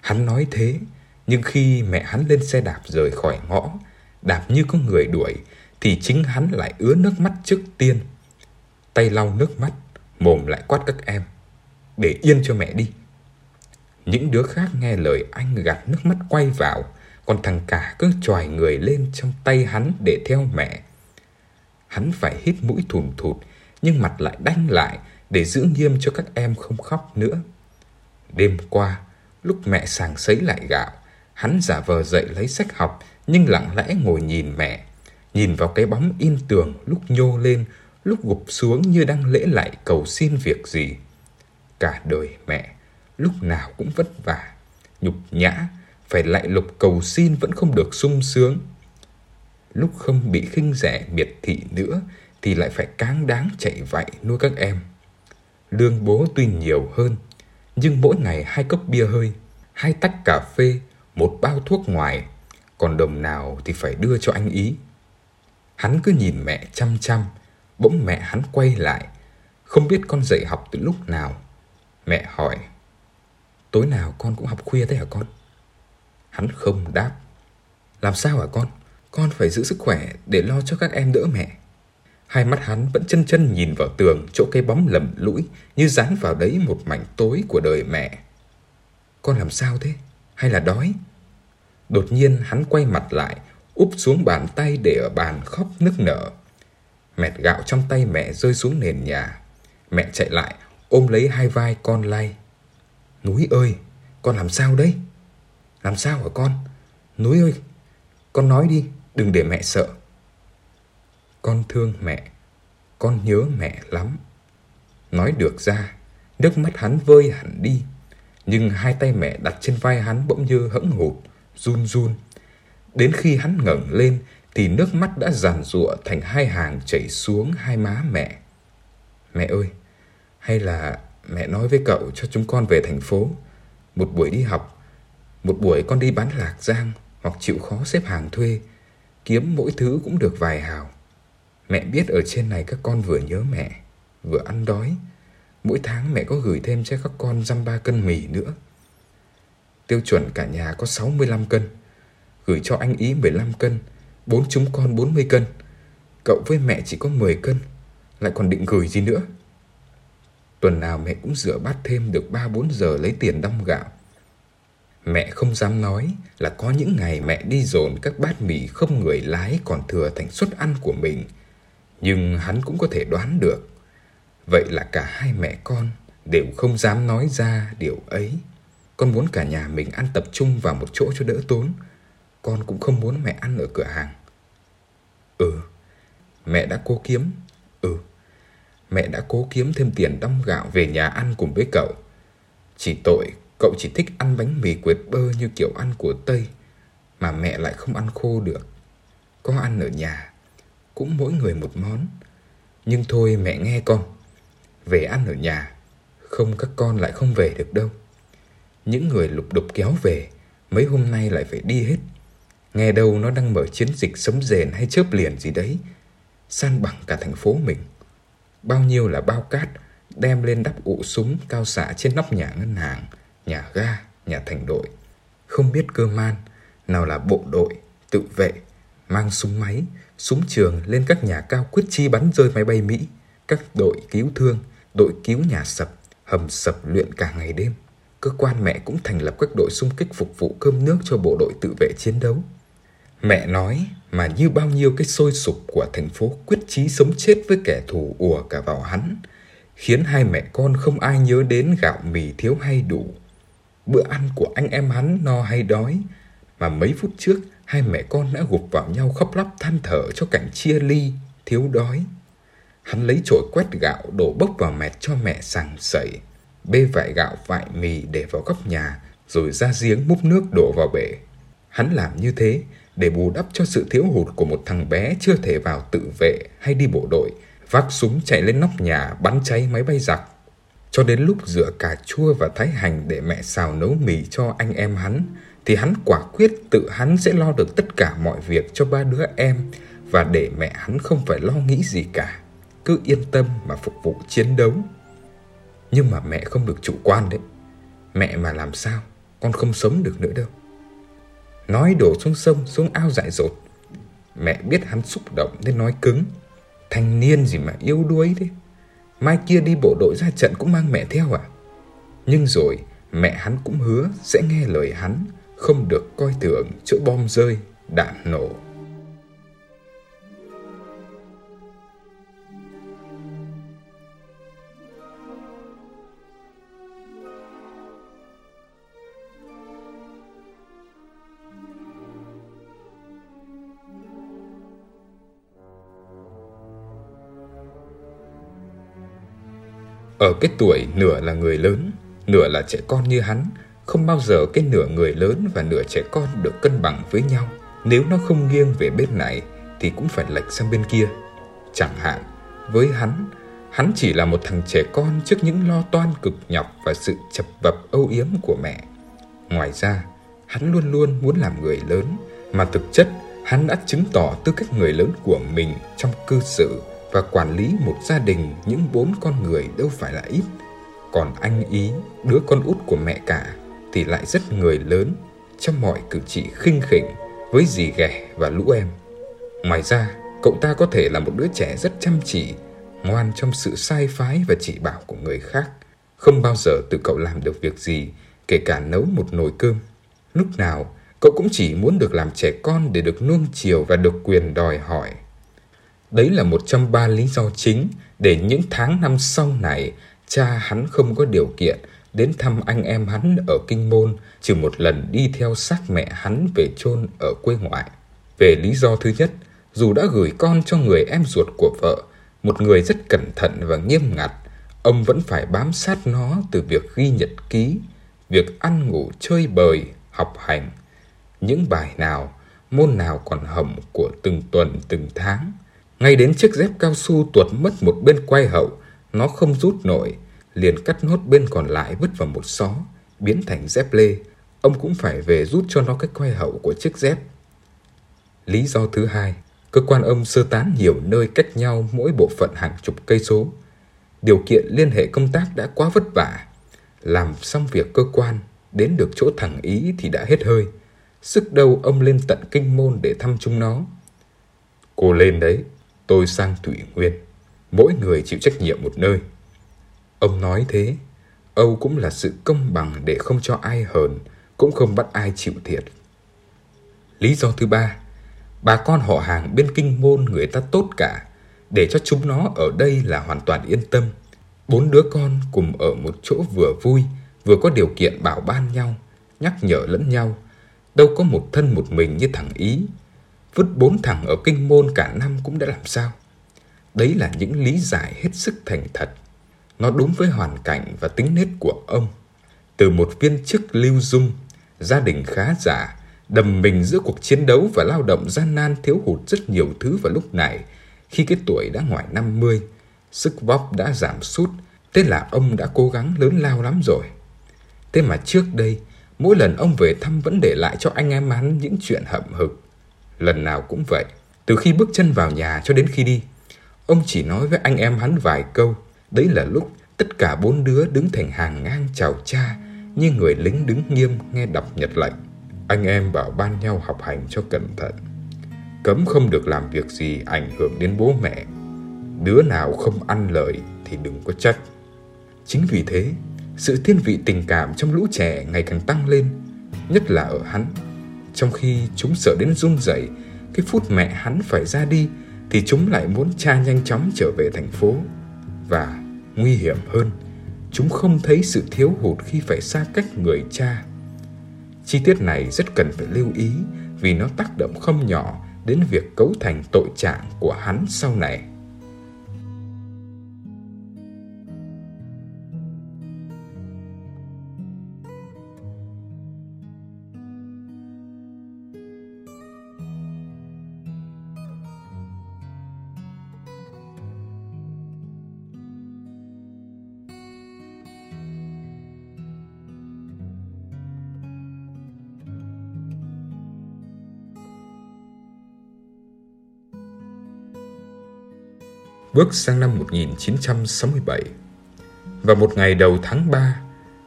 Hắn nói thế, nhưng khi mẹ hắn lên xe đạp rời khỏi ngõ, đạp như có người đuổi, thì chính hắn lại ứa nước mắt trước tiên. Tay lau nước mắt, mồm lại quát các em. Để yên cho mẹ đi. Những đứa khác nghe lời anh gạt nước mắt quay vào, còn thằng cả cứ tròi người lên trong tay hắn để theo mẹ. Hắn phải hít mũi thùn thụt, nhưng mặt lại đanh lại để giữ nghiêm cho các em không khóc nữa. Đêm qua, lúc mẹ sàng sấy lại gạo, hắn giả vờ dậy lấy sách học nhưng lặng lẽ ngồi nhìn mẹ, nhìn vào cái bóng in tường lúc nhô lên, lúc gục xuống như đang lễ lại cầu xin việc gì. Cả đời mẹ, lúc nào cũng vất vả, nhục nhã, phải lại lục cầu xin vẫn không được sung sướng. Lúc không bị khinh rẻ miệt thị nữa thì lại phải cáng đáng chạy vậy nuôi các em. Lương bố tuy nhiều hơn, nhưng mỗi ngày hai cốc bia hơi, hai tách cà phê, một bao thuốc ngoài, còn đồng nào thì phải đưa cho anh ý. Hắn cứ nhìn mẹ chăm chăm, bỗng mẹ hắn quay lại, không biết con dậy học từ lúc nào. Mẹ hỏi, tối nào con cũng học khuya thế hả con? Hắn không đáp. Làm sao hả con? Con phải giữ sức khỏe để lo cho các em đỡ mẹ. Hai mắt hắn vẫn chân chân nhìn vào tường chỗ cái bóng lầm lũi như dán vào đấy một mảnh tối của đời mẹ. Con làm sao thế? Hay là đói? Đột nhiên hắn quay mặt lại, úp xuống bàn tay để ở bàn khóc nức nở. Mẹt gạo trong tay mẹ rơi xuống nền nhà. Mẹ chạy lại, ôm lấy hai vai con lay. Núi ơi, con làm sao đấy? Làm sao hả con? Núi ơi, con nói đi, đừng để mẹ sợ. Con thương mẹ, con nhớ mẹ lắm. Nói được ra, nước mắt hắn vơi hẳn đi. Nhưng hai tay mẹ đặt trên vai hắn bỗng như hững hụt, run run. Đến khi hắn ngẩng lên thì nước mắt đã giàn giụa thành hai hàng chảy xuống hai má mẹ. Mẹ ơi, hay là mẹ nói với cậu cho chúng con về thành phố, một buổi đi học, một buổi con đi bán lạc giang hoặc chịu khó xếp hàng thuê, kiếm mỗi thứ cũng được vài hào. Mẹ biết ở trên này các con vừa nhớ mẹ, vừa ăn đói. Mỗi tháng mẹ có gửi thêm cho các con dăm ba cân mì nữa. Tiêu chuẩn cả nhà có 65 cân. Gửi cho anh ý 15 cân, bốn chúng con 40 cân. Cậu với mẹ chỉ có 10 cân, lại còn định gửi gì nữa. Tuần nào mẹ cũng rửa bát thêm được 3-4 giờ lấy tiền đong gạo. Mẹ không dám nói là có những ngày mẹ đi dồn các bát mì không người lái còn thừa thành suất ăn của mình – nhưng hắn cũng có thể đoán được. Vậy là cả hai mẹ con đều không dám nói ra điều ấy. Con muốn cả nhà mình ăn tập trung vào một chỗ cho đỡ tốn. Con cũng không muốn mẹ ăn ở cửa hàng. Ừ, mẹ đã cố kiếm. Ừ, mẹ đã cố kiếm thêm tiền đong gạo về nhà ăn cùng với cậu. Chỉ tội cậu chỉ thích ăn bánh mì quệt bơ như kiểu ăn của Tây, mà mẹ lại không ăn khô được. Có ăn ở nhà cũng mỗi người một món. Nhưng thôi mẹ nghe con, về ăn ở nhà, không các con lại không về được đâu. Những người lục đục kéo về, mấy hôm nay lại phải đi hết. Nghe đâu nó đang mở chiến dịch sống rền hay chớp liền gì đấy, san bằng cả thành phố mình. Bao nhiêu là bao cát đem lên đắp ụ súng cao xạ trên nóc nhà ngân hàng, nhà ga, nhà thành đội. Không biết cơ man, nào là bộ đội, tự vệ, mang súng máy, súng trường lên các nhà cao quyết chi bắn rơi máy bay Mỹ, các đội cứu thương, đội cứu nhà sập, hầm sập luyện cả ngày đêm. Cơ quan mẹ cũng thành lập các đội xung kích phục vụ cơm nước cho bộ đội tự vệ chiến đấu. Mẹ nói mà như bao nhiêu cái sôi sục của thành phố quyết chí sống chết với kẻ thù ùa cả vào hắn, khiến hai mẹ con không ai nhớ đến gạo mì thiếu hay đủ. Bữa ăn của anh em hắn no hay đói, mà mấy phút trước hai mẹ con đã gục vào nhau khóc lóc than thở cho cảnh chia ly, thiếu đói. Hắn lấy chổi quét gạo đổ bốc vào mẹt cho mẹ sàng sẩy, bê vải gạo vại mì để vào góc nhà, rồi ra giếng múc nước đổ vào bể. Hắn làm như thế để bù đắp cho sự thiếu hụt của một thằng bé chưa thể vào tự vệ hay đi bộ đội, vác súng chạy lên nóc nhà bắn cháy máy bay giặc. Cho đến lúc rửa cà chua và thái hành để mẹ xào nấu mì cho anh em hắn, thì hắn quả quyết tự hắn sẽ lo được tất cả mọi việc cho ba đứa em và để mẹ hắn không phải lo nghĩ gì cả. Cứ yên tâm mà phục vụ chiến đấu. Nhưng mà mẹ không được chủ quan đấy. Mẹ mà làm sao, con không sống được nữa đâu. Nói đổ xuống sông, xuống ao dại dột. Mẹ biết hắn xúc động nên nói cứng. Thanh niên gì mà yêu đuối thế. Mai kia đi bộ đội ra trận cũng mang mẹ theo à? Nhưng rồi mẹ hắn cũng hứa sẽ nghe lời hắn không được coi thường chỗ bom rơi, đạn nổ. Ở cái tuổi nửa là người lớn, nửa là trẻ con như hắn, không bao giờ cái nửa người lớn và nửa trẻ con được cân bằng với nhau. Nếu nó không nghiêng về bên này thì cũng phải lệch sang bên kia. Chẳng hạn, với hắn, hắn chỉ là một thằng trẻ con trước những lo toan cực nhọc và sự chập vập âu yếm của mẹ. Ngoài ra, hắn luôn luôn muốn làm người lớn, mà thực chất hắn đã chứng tỏ tư cách người lớn của mình trong cư xử và quản lý một gia đình những bốn con người đâu phải là ít. Còn anh ý, đứa con út của mẹ cả, thì lại rất người lớn trong mọi cử chỉ khinh khỉnh với dì ghẻ và lũ em. Ngoài ra, cậu ta có thể là một đứa trẻ rất chăm chỉ, ngoan trong sự sai phái và chỉ bảo của người khác. Không bao giờ tự cậu làm được việc gì, kể cả nấu một nồi cơm. Lúc nào, cậu cũng chỉ muốn được làm trẻ con để được nuông chiều và được quyền đòi hỏi. Đấy là một trong ba lý do chính để những tháng năm sau này cha hắn không có điều kiện đến thăm anh em hắn ở Kinh Môn, trừ một lần đi theo xác mẹ hắn về chôn ở quê ngoại. Về lý do thứ nhất, dù đã gửi con cho người em ruột của vợ, một người rất cẩn thận và nghiêm ngặt, ông vẫn phải bám sát nó từ việc ghi nhật ký, việc ăn ngủ chơi bời, học hành. Những bài nào, môn nào còn hỏng của từng tuần từng tháng. Ngay đến chiếc dép cao su tuột mất một bên quay hậu, nó không rút nổi, liền cắt nốt bên còn lại vứt vào một xó, biến thành dép lê. Ông cũng phải về rút cho nó cái quay hậu của chiếc dép. Lý do thứ hai, cơ quan ông sơ tán nhiều nơi cách nhau mỗi bộ phận hàng chục cây số. Điều kiện liên hệ công tác đã quá vất vả. Làm xong việc cơ quan, đến được chỗ thằng Ý thì đã hết hơi. Sức đâu ông lên tận kinh môn để thăm chúng nó. Cô lên đấy, tôi sang Thủy Nguyên. Mỗi người chịu trách nhiệm một nơi. Ông nói thế, Âu cũng là sự công bằng để không cho ai hờn, cũng không bắt ai chịu thiệt. Lý do thứ ba, bà con họ hàng bên kinh môn người ta tốt cả, để cho chúng nó ở đây là hoàn toàn yên tâm. Bốn đứa con cùng ở một chỗ vừa vui, vừa có điều kiện bảo ban nhau, nhắc nhở lẫn nhau. Đâu có một thân một mình như thằng Ý. Vứt bốn thằng ở kinh môn cả năm cũng đã làm sao. Đấy là những lý giải hết sức thành thật nó đúng với hoàn cảnh và tính nết của ông. Từ một viên chức lưu dung, gia đình khá giả, đầm mình giữa cuộc chiến đấu và lao động gian nan thiếu hụt rất nhiều thứ vào lúc này, khi cái tuổi đã ngoài 50, sức vóc đã giảm sút, thế là ông đã cố gắng lớn lao lắm rồi. Thế mà trước đây, mỗi lần ông về thăm vẫn để lại cho anh em hắn những chuyện hậm hực. Lần nào cũng vậy, từ khi bước chân vào nhà cho đến khi đi, ông chỉ nói với anh em hắn vài câu, Đấy là lúc tất cả bốn đứa đứng thành hàng ngang chào cha như người lính đứng nghiêm nghe đọc nhật lệnh. Anh em bảo ban nhau học hành cho cẩn thận. Cấm không được làm việc gì ảnh hưởng đến bố mẹ. Đứa nào không ăn lời thì đừng có trách. Chính vì thế, sự thiên vị tình cảm trong lũ trẻ ngày càng tăng lên, nhất là ở hắn. Trong khi chúng sợ đến run rẩy, cái phút mẹ hắn phải ra đi thì chúng lại muốn cha nhanh chóng trở về thành phố. Và nguy hiểm hơn chúng không thấy sự thiếu hụt khi phải xa cách người cha chi tiết này rất cần phải lưu ý vì nó tác động không nhỏ đến việc cấu thành tội trạng của hắn sau này bước sang năm 1967. Và một ngày đầu tháng 3,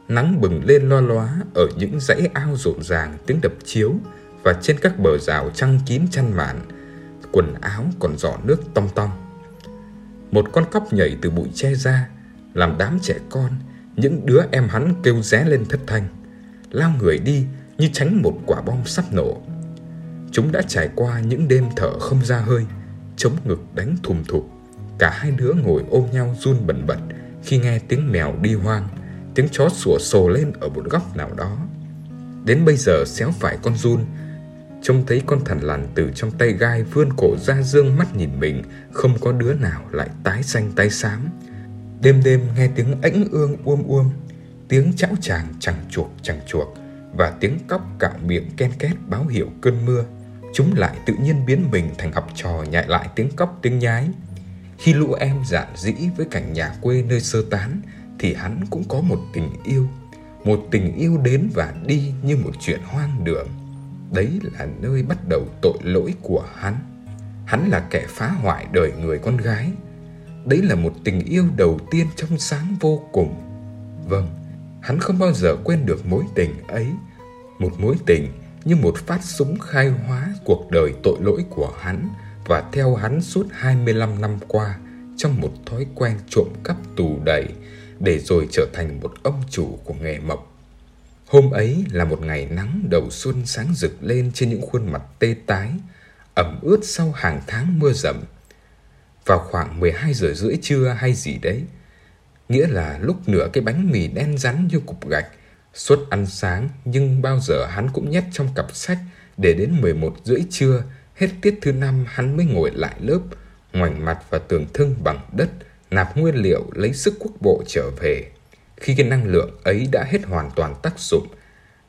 nắng bừng lên loa loá ở những dãy ao rộn ràng tiếng đập chiếu và trên các bờ rào trăng kín chăn màn, quần áo còn giỏ nước tong tong. Một con cóc nhảy từ bụi che ra, làm đám trẻ con, những đứa em hắn kêu ré lên thất thanh, lao người đi như tránh một quả bom sắp nổ. Chúng đã trải qua những đêm thở không ra hơi, chống ngực đánh thùm thụp Cả hai đứa ngồi ôm nhau run bần bật khi nghe tiếng mèo đi hoang, tiếng chó sủa sồ lên ở một góc nào đó. Đến bây giờ xéo phải con run, trông thấy con thằn lằn từ trong tay gai vươn cổ ra dương mắt nhìn mình, không có đứa nào lại tái xanh tái xám. Đêm đêm nghe tiếng ánh ương uôm uôm, tiếng chão chàng chẳng chuộc chẳng chuộc và tiếng cóc cạo miệng ken két báo hiệu cơn mưa. Chúng lại tự nhiên biến mình thành học trò nhại lại tiếng cóc tiếng nhái. Khi lũ em giản dĩ với cảnh nhà quê nơi sơ tán thì hắn cũng có một tình yêu. Một tình yêu đến và đi như một chuyện hoang đường. Đấy là nơi bắt đầu tội lỗi của hắn. Hắn là kẻ phá hoại đời người con gái. Đấy là một tình yêu đầu tiên trong sáng vô cùng. Vâng, hắn không bao giờ quên được mối tình ấy. Một mối tình như một phát súng khai hóa cuộc đời tội lỗi của hắn và theo hắn suốt 25 năm qua trong một thói quen trộm cắp tù đầy để rồi trở thành một ông chủ của nghề mộc. Hôm ấy là một ngày nắng đầu xuân sáng rực lên trên những khuôn mặt tê tái, ẩm ướt sau hàng tháng mưa rầm. Vào khoảng 12 giờ rưỡi trưa hay gì đấy, nghĩa là lúc nửa cái bánh mì đen rắn như cục gạch, suốt ăn sáng nhưng bao giờ hắn cũng nhét trong cặp sách để đến 11 rưỡi trưa, hết tiết thứ năm hắn mới ngồi lại lớp, ngoảnh mặt và tường thương bằng đất, nạp nguyên liệu lấy sức quốc bộ trở về. Khi cái năng lượng ấy đã hết hoàn toàn tác dụng,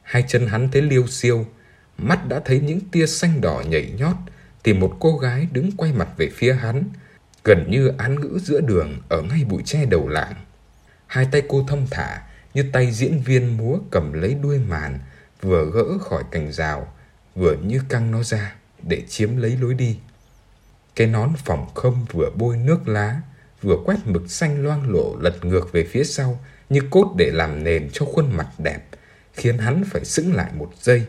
hai chân hắn thấy liêu xiêu, mắt đã thấy những tia xanh đỏ nhảy nhót, thì một cô gái đứng quay mặt về phía hắn, gần như án ngữ giữa đường ở ngay bụi tre đầu làng. Hai tay cô thông thả như tay diễn viên múa cầm lấy đuôi màn, vừa gỡ khỏi cành rào, vừa như căng nó ra để chiếm lấy lối đi. Cái nón phòng không vừa bôi nước lá, vừa quét mực xanh loang lộ lật ngược về phía sau như cốt để làm nền cho khuôn mặt đẹp, khiến hắn phải sững lại một giây.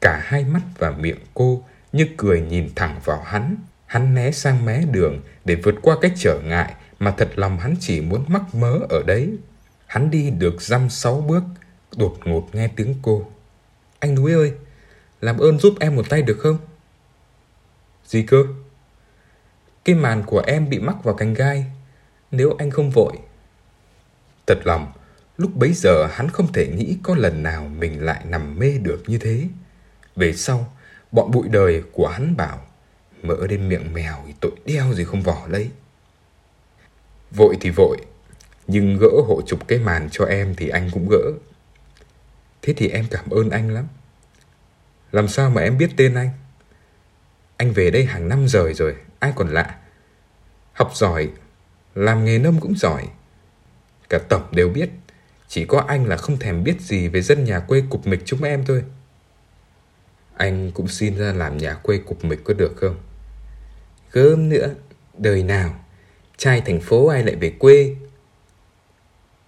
Cả hai mắt và miệng cô như cười nhìn thẳng vào hắn. Hắn né sang mé đường để vượt qua cái trở ngại mà thật lòng hắn chỉ muốn mắc mớ ở đấy. Hắn đi được dăm sáu bước, đột ngột nghe tiếng cô. Anh núi ơi, làm ơn giúp em một tay được không? Gì cơ? Cái màn của em bị mắc vào cành gai. Nếu anh không vội. Thật lòng, lúc bấy giờ hắn không thể nghĩ có lần nào mình lại nằm mê được như thế. Về sau, bọn bụi đời của hắn bảo, mỡ đến miệng mèo thì tội đeo gì không vỏ lấy. Vội thì vội, nhưng gỡ hộ chụp cái màn cho em thì anh cũng gỡ. Thế thì em cảm ơn anh lắm. Làm sao mà em biết tên anh? Anh về đây hàng năm rời rồi, ai còn lạ. Học giỏi, làm nghề nông cũng giỏi. Cả tổng đều biết, chỉ có anh là không thèm biết gì về dân nhà quê cục mịch chúng em thôi. Anh cũng xin ra làm nhà quê cục mịch có được không? Gớm nữa, đời nào, trai thành phố ai lại về quê?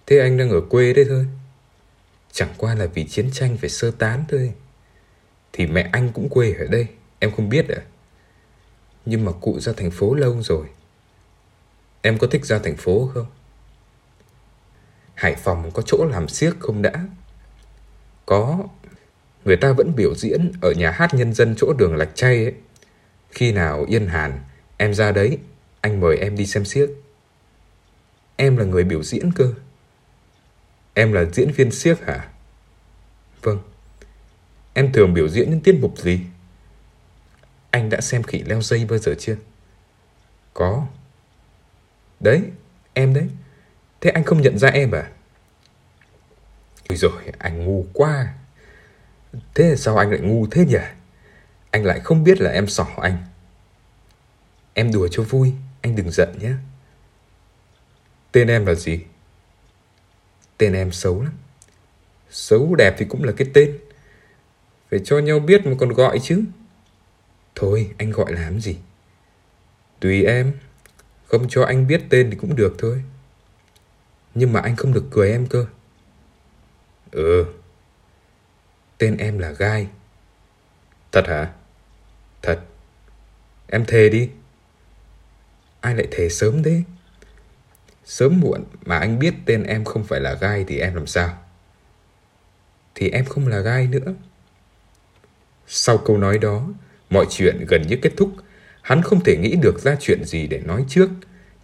Thế anh đang ở quê đấy thôi. Chẳng qua là vì chiến tranh phải sơ tán thôi. Thì mẹ anh cũng quê ở đây, em không biết à? Nhưng mà cụ ra thành phố lâu rồi. Em có thích ra thành phố không? Hải Phòng có chỗ làm siếc không đã? Có. Người ta vẫn biểu diễn ở nhà hát nhân dân chỗ đường Lạch Chay ấy. Khi nào yên hàn, em ra đấy, anh mời em đi xem siếc. Em là người biểu diễn cơ. Em là diễn viên siếc hả? Vâng. Em thường biểu diễn những tiết mục gì? Anh đã xem khỉ leo dây bao giờ chưa? Có. Đấy, em đấy. Thế anh không nhận ra em à? Ôi rồi anh ngu quá. Thế sao anh lại ngu thế nhỉ? Anh lại không biết là em sỏ anh. Em đùa cho vui, anh đừng giận nhé. Tên em là gì? Tên em xấu lắm. Xấu đẹp thì cũng là cái tên. Phải cho nhau biết mà còn gọi chứ. Thôi, anh gọi làm gì? Tùy em. Không cho anh biết tên thì cũng được thôi. Nhưng mà anh không được cười em cơ. Ừ. Tên em là Gai. Thật hả? Thật. Em thề đi. Ai lại thề sớm thế? Sớm muộn mà anh biết tên em không phải là Gai thì em làm sao? Thì em không là Gai nữa. Sau câu nói đó, mọi chuyện gần như kết thúc. Hắn không thể nghĩ được ra chuyện gì để nói trước.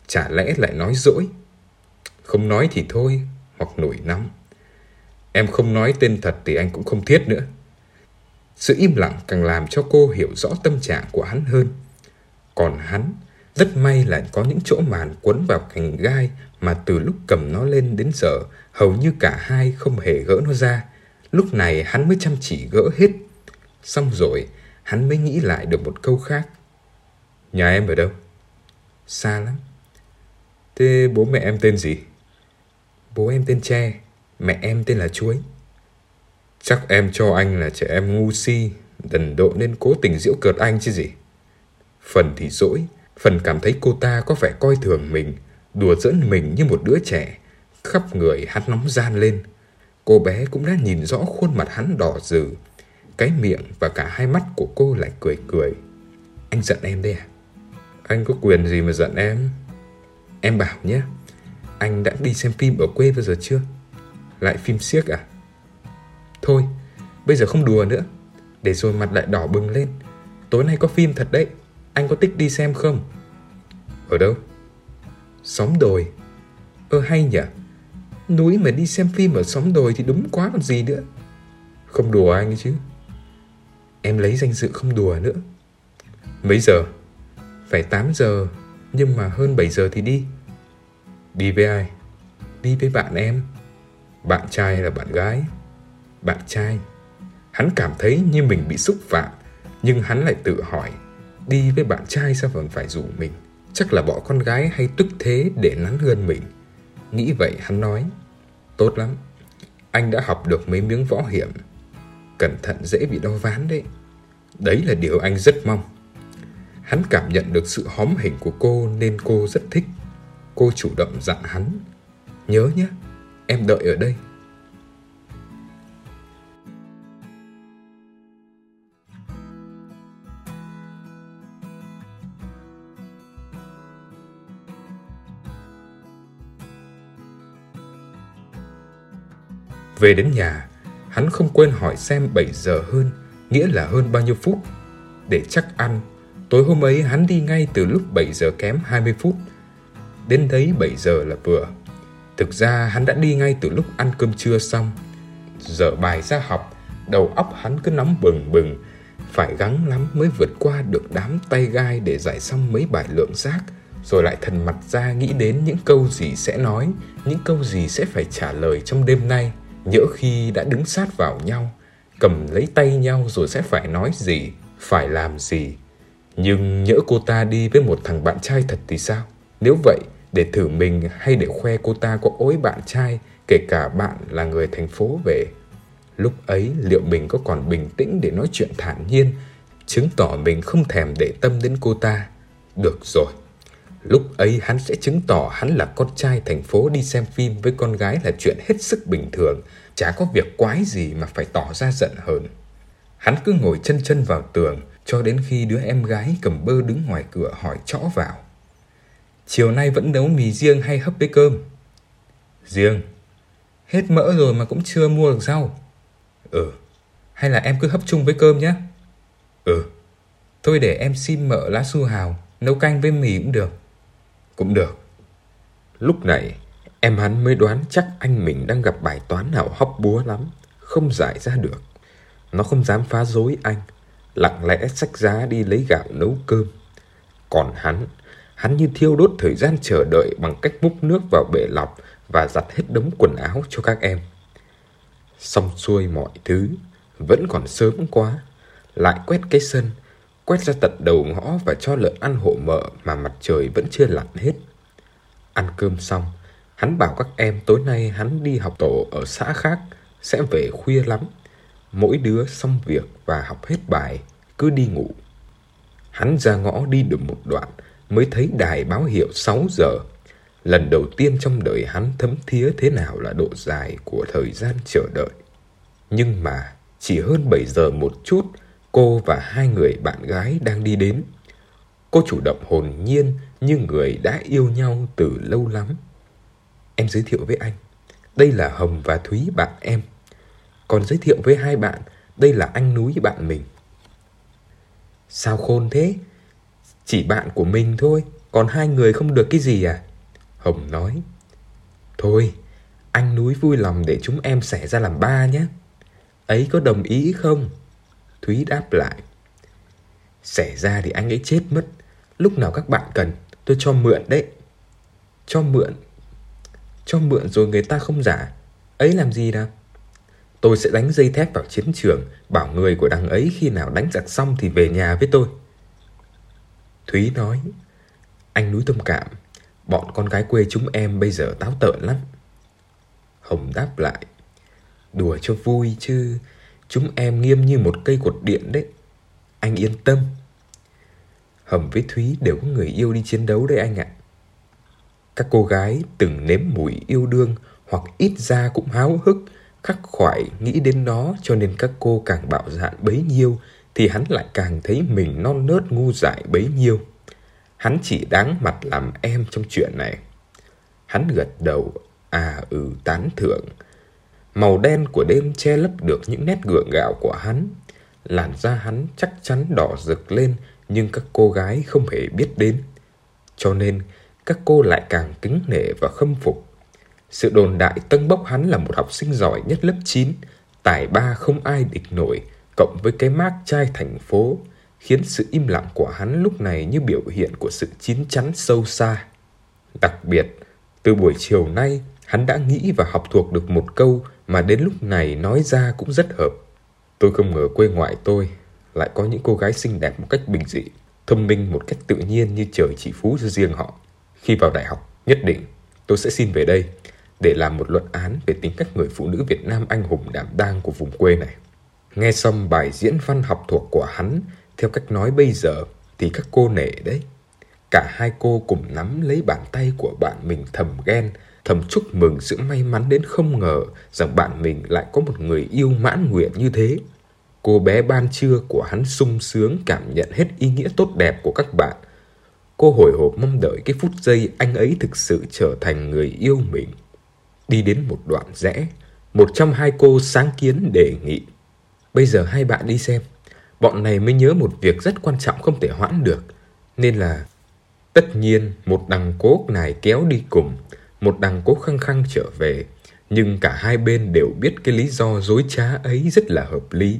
Chả lẽ lại nói dỗi? Không nói thì thôi, hoặc nổi nóng. Em không nói tên thật thì anh cũng không thiết nữa. Sự im lặng càng làm cho cô hiểu rõ tâm trạng của hắn hơn. Còn hắn, Rất may là có những chỗ màn quấn vào cành gai mà từ lúc cầm nó lên đến giờ hầu như cả hai không hề gỡ nó ra. Lúc này hắn mới chăm chỉ gỡ hết. Xong rồi, hắn mới nghĩ lại được một câu khác. Nhà em ở đâu? Xa lắm. Thế bố mẹ em tên gì? Bố em tên Tre, mẹ em tên là Chuối. Chắc em cho anh là trẻ em ngu si, đần độ nên cố tình giễu cợt anh chứ gì. Phần thì dỗi, phần cảm thấy cô ta có vẻ coi thường mình, đùa giỡn mình như một đứa trẻ. Khắp người hắn nóng gian lên. Cô bé cũng đã nhìn rõ khuôn mặt hắn đỏ rừ. Cái miệng và cả hai mắt của cô lại cười cười. Anh giận em đấy à? Anh có quyền gì mà giận em? Em bảo nhé, anh đã đi xem phim ở quê bao giờ chưa? Lại phim siếc à? Thôi, bây giờ không đùa nữa. Để rồi mặt lại đỏ bừng lên. Tối nay có phim thật đấy. Anh có thích đi xem không? Ở đâu? Xóm đồi. Ơ hay nhỉ? Núi mà đi xem phim ở xóm đồi thì đúng quá còn gì nữa. Không đùa anh chứ. Em lấy danh dự không đùa nữa. Mấy giờ? Phải 8 giờ, nhưng mà hơn 7 giờ thì đi. Đi với ai? Đi với bạn em. Bạn trai hay là bạn gái? Bạn trai. Hắn cảm thấy như mình bị xúc phạm, nhưng hắn lại tự hỏi, đi với bạn trai sao vẫn phải rủ mình? Chắc là bỏ con gái hay tức thế để nắn hơn mình. Nghĩ vậy hắn nói, tốt lắm, anh đã học được mấy miếng võ hiểm. Cẩn thận dễ bị đau ván đấy. Đấy là điều anh rất mong. Hắn cảm nhận được sự hóm hình của cô nên cô rất thích. Cô chủ động dặn hắn. Nhớ nhé, em đợi ở đây. Về đến nhà, hắn không quên hỏi xem 7 giờ hơn, nghĩa là hơn bao nhiêu phút. Để chắc ăn, tối hôm ấy hắn đi ngay từ lúc 7 giờ kém 20 phút. Đến đấy 7 giờ là vừa. Thực ra hắn đã đi ngay từ lúc ăn cơm trưa xong. Giờ bài ra học, đầu óc hắn cứ nóng bừng bừng. Phải gắng lắm mới vượt qua được đám tay gai để giải xong mấy bài lượng giác. Rồi lại thần mặt ra nghĩ đến những câu gì sẽ nói, những câu gì sẽ phải trả lời trong đêm nay. Nhỡ khi đã đứng sát vào nhau, cầm lấy tay nhau rồi sẽ phải nói gì, phải làm gì. Nhưng nhỡ cô ta đi với một thằng bạn trai thật thì sao? Nếu vậy, để thử mình hay để khoe cô ta có ối bạn trai, kể cả bạn là người thành phố về. Lúc ấy liệu mình có còn bình tĩnh để nói chuyện thản nhiên, chứng tỏ mình không thèm để tâm đến cô ta. Được rồi, Lúc ấy hắn sẽ chứng tỏ hắn là con trai thành phố đi xem phim với con gái là chuyện hết sức bình thường, chả có việc quái gì mà phải tỏ ra giận hờn. Hắn cứ ngồi chân chân vào tường cho đến khi đứa em gái cầm bơ đứng ngoài cửa hỏi chõ vào. Chiều nay vẫn nấu mì riêng hay hấp với cơm? Riêng. Hết mỡ rồi mà cũng chưa mua được rau. Ừ. Hay là em cứ hấp chung với cơm nhé? Ừ. Thôi để em xin mỡ lá su hào, nấu canh với mì cũng được. Cũng được. Lúc này, em hắn mới đoán chắc anh mình đang gặp bài toán nào hóc búa lắm, không giải ra được. Nó không dám phá dối anh, lặng lẽ xách giá đi lấy gạo nấu cơm. Còn hắn, hắn như thiêu đốt thời gian chờ đợi bằng cách múc nước vào bể lọc và giặt hết đống quần áo cho các em. Xong xuôi mọi thứ, vẫn còn sớm quá, lại quét cái sân, quét ra tận đầu ngõ và cho lợn ăn hộ mợ mà mặt trời vẫn chưa lặn hết. Ăn cơm xong, hắn bảo các em tối nay hắn đi học tổ ở xã khác, sẽ về khuya lắm. Mỗi đứa xong việc và học hết bài, cứ đi ngủ. Hắn ra ngõ đi được một đoạn mới thấy đài báo hiệu 6 giờ. Lần đầu tiên trong đời hắn thấm thía thế nào là độ dài của thời gian chờ đợi. Nhưng mà chỉ hơn 7 giờ một chút, cô và hai người bạn gái đang đi đến. Cô chủ động hồn nhiên như người đã yêu nhau từ lâu lắm. Em giới thiệu với anh, đây là Hồng và Thúy bạn em. Còn giới thiệu với hai bạn, đây là anh Núi bạn mình. Sao khôn thế? Chỉ bạn của mình thôi, còn hai người không được cái gì à? Hồng nói. Thôi, anh Núi vui lòng để chúng em xẻ ra làm ba nhé. Ấy có đồng ý không? Thúy đáp lại. Xảy ra thì anh ấy chết mất. Lúc nào các bạn cần, Tôi cho mượn đấy. Cho mượn? Cho mượn rồi người ta không giả. Ấy làm gì nào? Tôi sẽ đánh dây thép vào chiến trường, bảo người của đằng ấy khi nào đánh giặc xong thì về nhà với tôi. Thúy nói, anh núi tâm cảm, bọn con gái quê chúng em bây giờ táo tợn lắm. Hồng đáp lại, đùa cho vui chứ, chúng em nghiêm như một cây cột điện đấy. Anh yên tâm. hầm với Thúy đều có người yêu đi chiến đấu đấy anh ạ. Các cô gái từng nếm mùi yêu đương hoặc ít ra cũng háo hức, khắc khoải nghĩ đến nó cho nên các cô càng bạo dạn bấy nhiêu thì hắn lại càng thấy mình non nớt ngu dại bấy nhiêu. Hắn chỉ đáng mặt làm em trong chuyện này. Hắn gật đầu, à ừ tán thưởng. Màu đen của đêm che lấp được những nét gượng gạo của hắn. Làn da hắn chắc chắn đỏ rực lên nhưng các cô gái không hề biết đến. Cho nên các cô lại càng kính nể và khâm phục. Sự đồn đại tân bốc hắn là một học sinh giỏi nhất lớp 9, tài ba không ai địch nổi, cộng với cái mác trai thành phố, khiến sự im lặng của hắn lúc này như biểu hiện của sự chín chắn sâu xa. Đặc biệt, từ buổi chiều nay, hắn đã nghĩ và học thuộc được một câu mà đến lúc này nói ra cũng rất hợp. Tôi không ngờ quê ngoại tôi lại có những cô gái xinh đẹp một cách bình dị, thông minh một cách tự nhiên như trời chỉ phú cho riêng họ. Khi vào đại học, nhất định tôi sẽ xin về đây để làm một luận án về tính cách người phụ nữ Việt Nam anh hùng đảm đang của vùng quê này. Nghe xong bài diễn văn học thuộc của hắn theo cách nói bây giờ thì các cô nể đấy. Cả hai cô cùng nắm lấy bàn tay của bạn mình thầm ghen, thầm chúc mừng sự may mắn đến không ngờ rằng bạn mình lại có một người yêu mãn nguyện như thế. Cô bé ban trưa của hắn sung sướng cảm nhận hết ý nghĩa tốt đẹp của các bạn. Cô hồi hộp mong đợi cái phút giây anh ấy thực sự trở thành người yêu mình. Đi đến một đoạn rẽ, một trong hai cô sáng kiến đề nghị. Bây giờ hai bạn đi xem, bọn này mới nhớ một việc rất quan trọng không thể hoãn được. Nên là, tất nhiên một đằng cố này kéo đi cùng, một đằng cố khăng khăng trở về. Nhưng cả hai bên đều biết cái lý do dối trá ấy rất là hợp lý.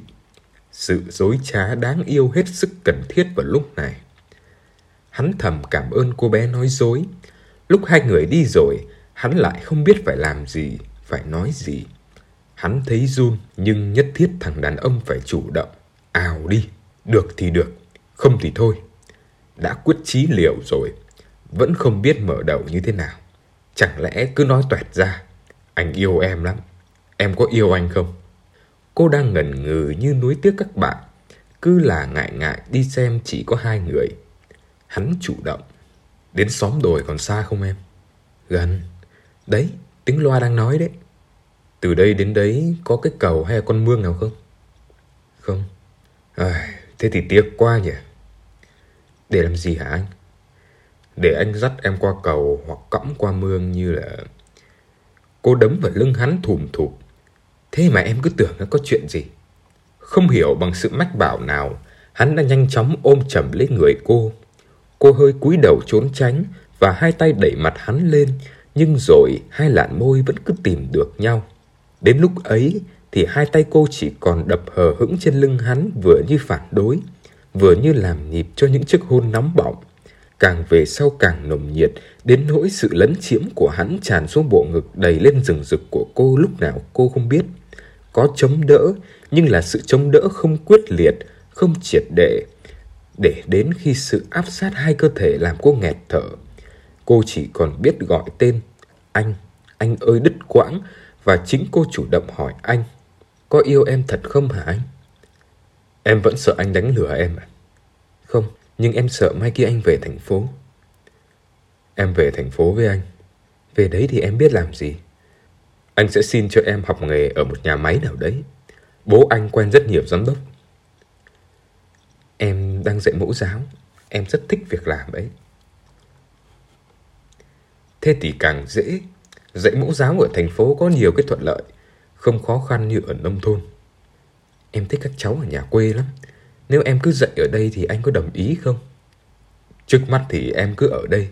Sự dối trá đáng yêu hết sức cần thiết vào lúc này. Hắn thầm cảm ơn cô bé nói dối. Lúc hai người đi rồi, hắn lại không biết phải làm gì, phải nói gì. Hắn thấy run, nhưng nhất thiết thằng đàn ông phải chủ động. Ào đi, được thì được, không thì thôi. Đã quyết chí liều rồi, vẫn không biết mở đầu như thế nào. Chẳng lẽ cứ nói toẹt ra, anh yêu em lắm, em có yêu anh không? Cô đang ngần ngừ như nuối tiếc các bạn, cứ là ngại ngại đi xem chỉ có hai người. Hắn chủ động. Đến xóm đồi còn xa không em? Gần. Đấy, tiếng loa đang nói đấy. Từ đây đến đấy có cái cầu hay con mương nào không? Không. À, thế thì tiếc quá nhỉ. Để làm gì hả anh? Để anh dắt em qua cầu hoặc cõng qua mương như là... Cô đấm vào lưng hắn thùm thụp. Thế mà em cứ tưởng nó có chuyện gì. Không hiểu bằng sự mách bảo nào, hắn đã nhanh chóng ôm chầm lấy người cô. Cô hơi cúi đầu trốn tránh và hai tay đẩy mặt hắn lên, nhưng rồi hai làn môi vẫn cứ tìm được nhau. Đến lúc ấy thì hai tay cô chỉ còn đập hờ hững trên lưng hắn vừa như phản đối, vừa như làm nhịp cho những chiếc hôn nóng bỏng. Càng về sau càng nồng nhiệt, đến nỗi sự lấn chiếm của hắn tràn xuống bộ ngực đầy lên rừng rực của cô lúc nào cô không biết. Có chống đỡ, nhưng là sự chống đỡ không quyết liệt, không triệt để. Để đến khi sự áp sát hai cơ thể làm cô nghẹt thở, cô chỉ còn biết gọi tên anh, anh ơi đứt quãng, và chính cô chủ động hỏi anh, có yêu em thật không hả anh? Em vẫn sợ anh đánh lừa em à? Nhưng em sợ mai kia anh về thành phố. Em về thành phố với anh. Về đấy thì em biết làm gì? Anh sẽ xin cho em học nghề ở một nhà máy nào đấy. Bố anh quen rất nhiều giám đốc. Em đang dạy mẫu giáo. Em rất thích việc làm ấy. Thế thì càng dễ. Dạy mẫu giáo ở thành phố có nhiều cái thuận lợi, không khó khăn như ở nông thôn. Em thích các cháu ở nhà quê lắm. Nếu em cứ dạy ở đây thì anh có đồng ý không? Trước mắt thì em cứ ở đây.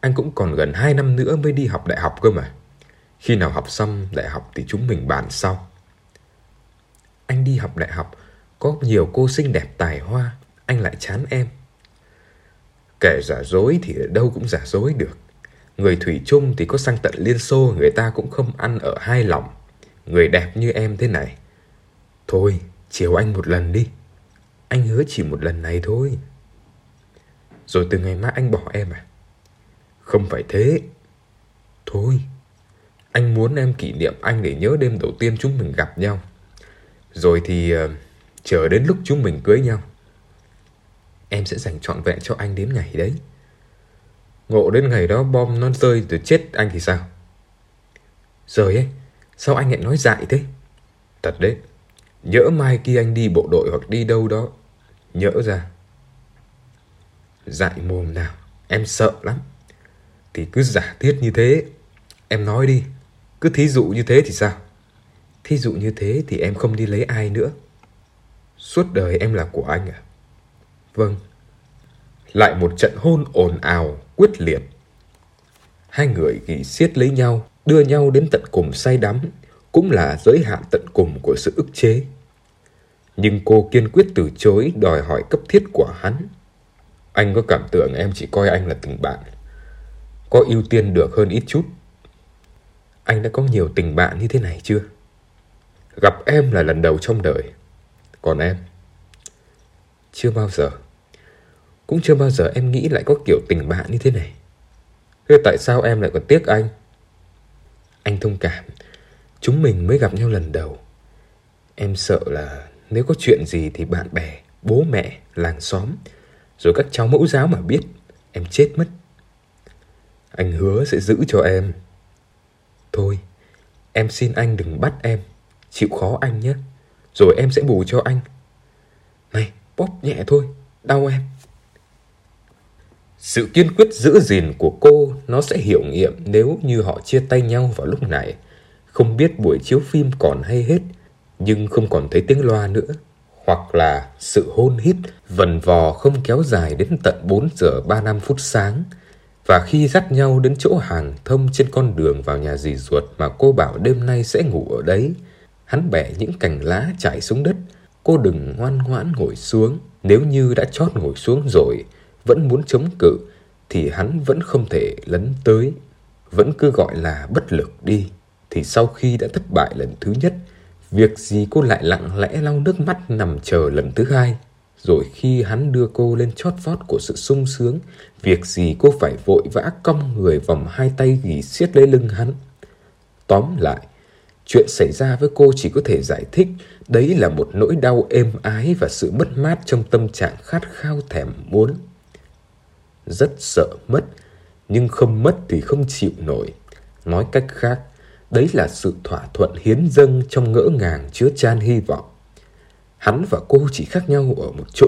Anh cũng còn gần 2 năm nữa mới đi học đại học cơ mà. Khi nào học xong đại học thì chúng mình bàn sau. Anh đi học đại học, có nhiều cô xinh đẹp tài hoa, anh lại chán em. Kẻ giả dối thì ở đâu cũng giả dối được. Người Thủy chung thì có sang tận Liên Xô người ta cũng không ăn ở hai lòng. Người đẹp như em thế này. Thôi, chiều anh một lần đi. Anh hứa chỉ một lần này thôi. Rồi từ ngày mai anh bỏ em à? Không phải thế. Thôi, anh muốn em kỷ niệm anh để nhớ đêm đầu tiên chúng mình gặp nhau. Rồi thì uh, chờ đến lúc chúng mình cưới nhau. Em sẽ dành trọn vẹn cho anh đến ngày đấy. Ngộ đến ngày đó bom non rơi rồi chết anh thì sao? Rồi ấy, sao anh lại nói dại thế? Thật đấy, nhỡ mai kia anh đi bộ đội hoặc đi đâu đó, nhỡ ra. Dại mồm nào, em sợ lắm. Thì cứ giả thiết như thế, em nói đi, cứ thí dụ như thế thì sao? Thí dụ như thế thì em không đi lấy ai nữa. Suốt đời em là của anh à? Vâng. Lại một trận hôn ồn ào, quyết liệt. Hai người ghi xiết lấy nhau, đưa nhau đến tận cùng say đắm, cũng là giới hạn tận cùng của sự ức chế. Nhưng cô kiên quyết từ chối đòi hỏi cấp thiết của hắn. Anh có cảm tưởng em chỉ coi anh là tình bạn. Có ưu tiên được hơn ít chút. Anh đã có nhiều tình bạn như thế này chưa? Gặp em là lần đầu trong đời. Còn em? Chưa bao giờ. Cũng chưa bao giờ em nghĩ lại có kiểu tình bạn như thế này. Thế tại sao em lại còn tiếc anh? Anh thông cảm. Chúng mình mới gặp nhau lần đầu. Em sợ là nếu có chuyện gì thì bạn bè, bố mẹ, làng xóm, rồi các cháu mẫu giáo mà biết, em chết mất. Anh hứa sẽ giữ cho em. Thôi, em xin anh đừng bắt em, chịu khó anh nhé. Rồi em sẽ bù cho anh. Này, bóp nhẹ thôi, đau em. Sự kiên quyết giữ gìn của cô nó sẽ hiệu nghiệm nếu như họ chia tay nhau vào lúc này. Không biết buổi chiếu phim còn hay hết, nhưng không còn thấy tiếng loa nữa. Hoặc là sự hôn hít vần vò không kéo dài đến tận 4 giờ 35 phút sáng. Và khi dắt nhau đến chỗ hàng thông trên con đường vào nhà dì ruột mà cô bảo đêm nay sẽ ngủ ở đấy, hắn bẻ những cành lá chảy xuống đất. Cô đừng ngoan ngoãn ngồi xuống, nếu như đã chót ngồi xuống rồi, vẫn muốn chống cự thì hắn vẫn không thể lấn tới, vẫn cứ gọi là bất lực đi. Thì sau khi đã thất bại lần thứ nhất, việc gì cô lại lặng lẽ lau nước mắt nằm chờ lần thứ hai. Rồi khi hắn đưa cô lên chót vót của sự sung sướng, việc gì cô phải vội vã cong người vòng hai tay ghi xiết lấy lưng hắn. Tóm lại, chuyện xảy ra với cô chỉ có thể giải thích đấy là một nỗi đau êm ái và sự mất mát trong tâm trạng khát khao thèm muốn rất sợ mất, nhưng không mất thì không chịu nổi. Nói cách khác, đấy là sự thỏa thuận hiến dâng trong ngỡ ngàng chứa chan hy vọng. Hắn và cô chỉ khác nhau ở một chỗ.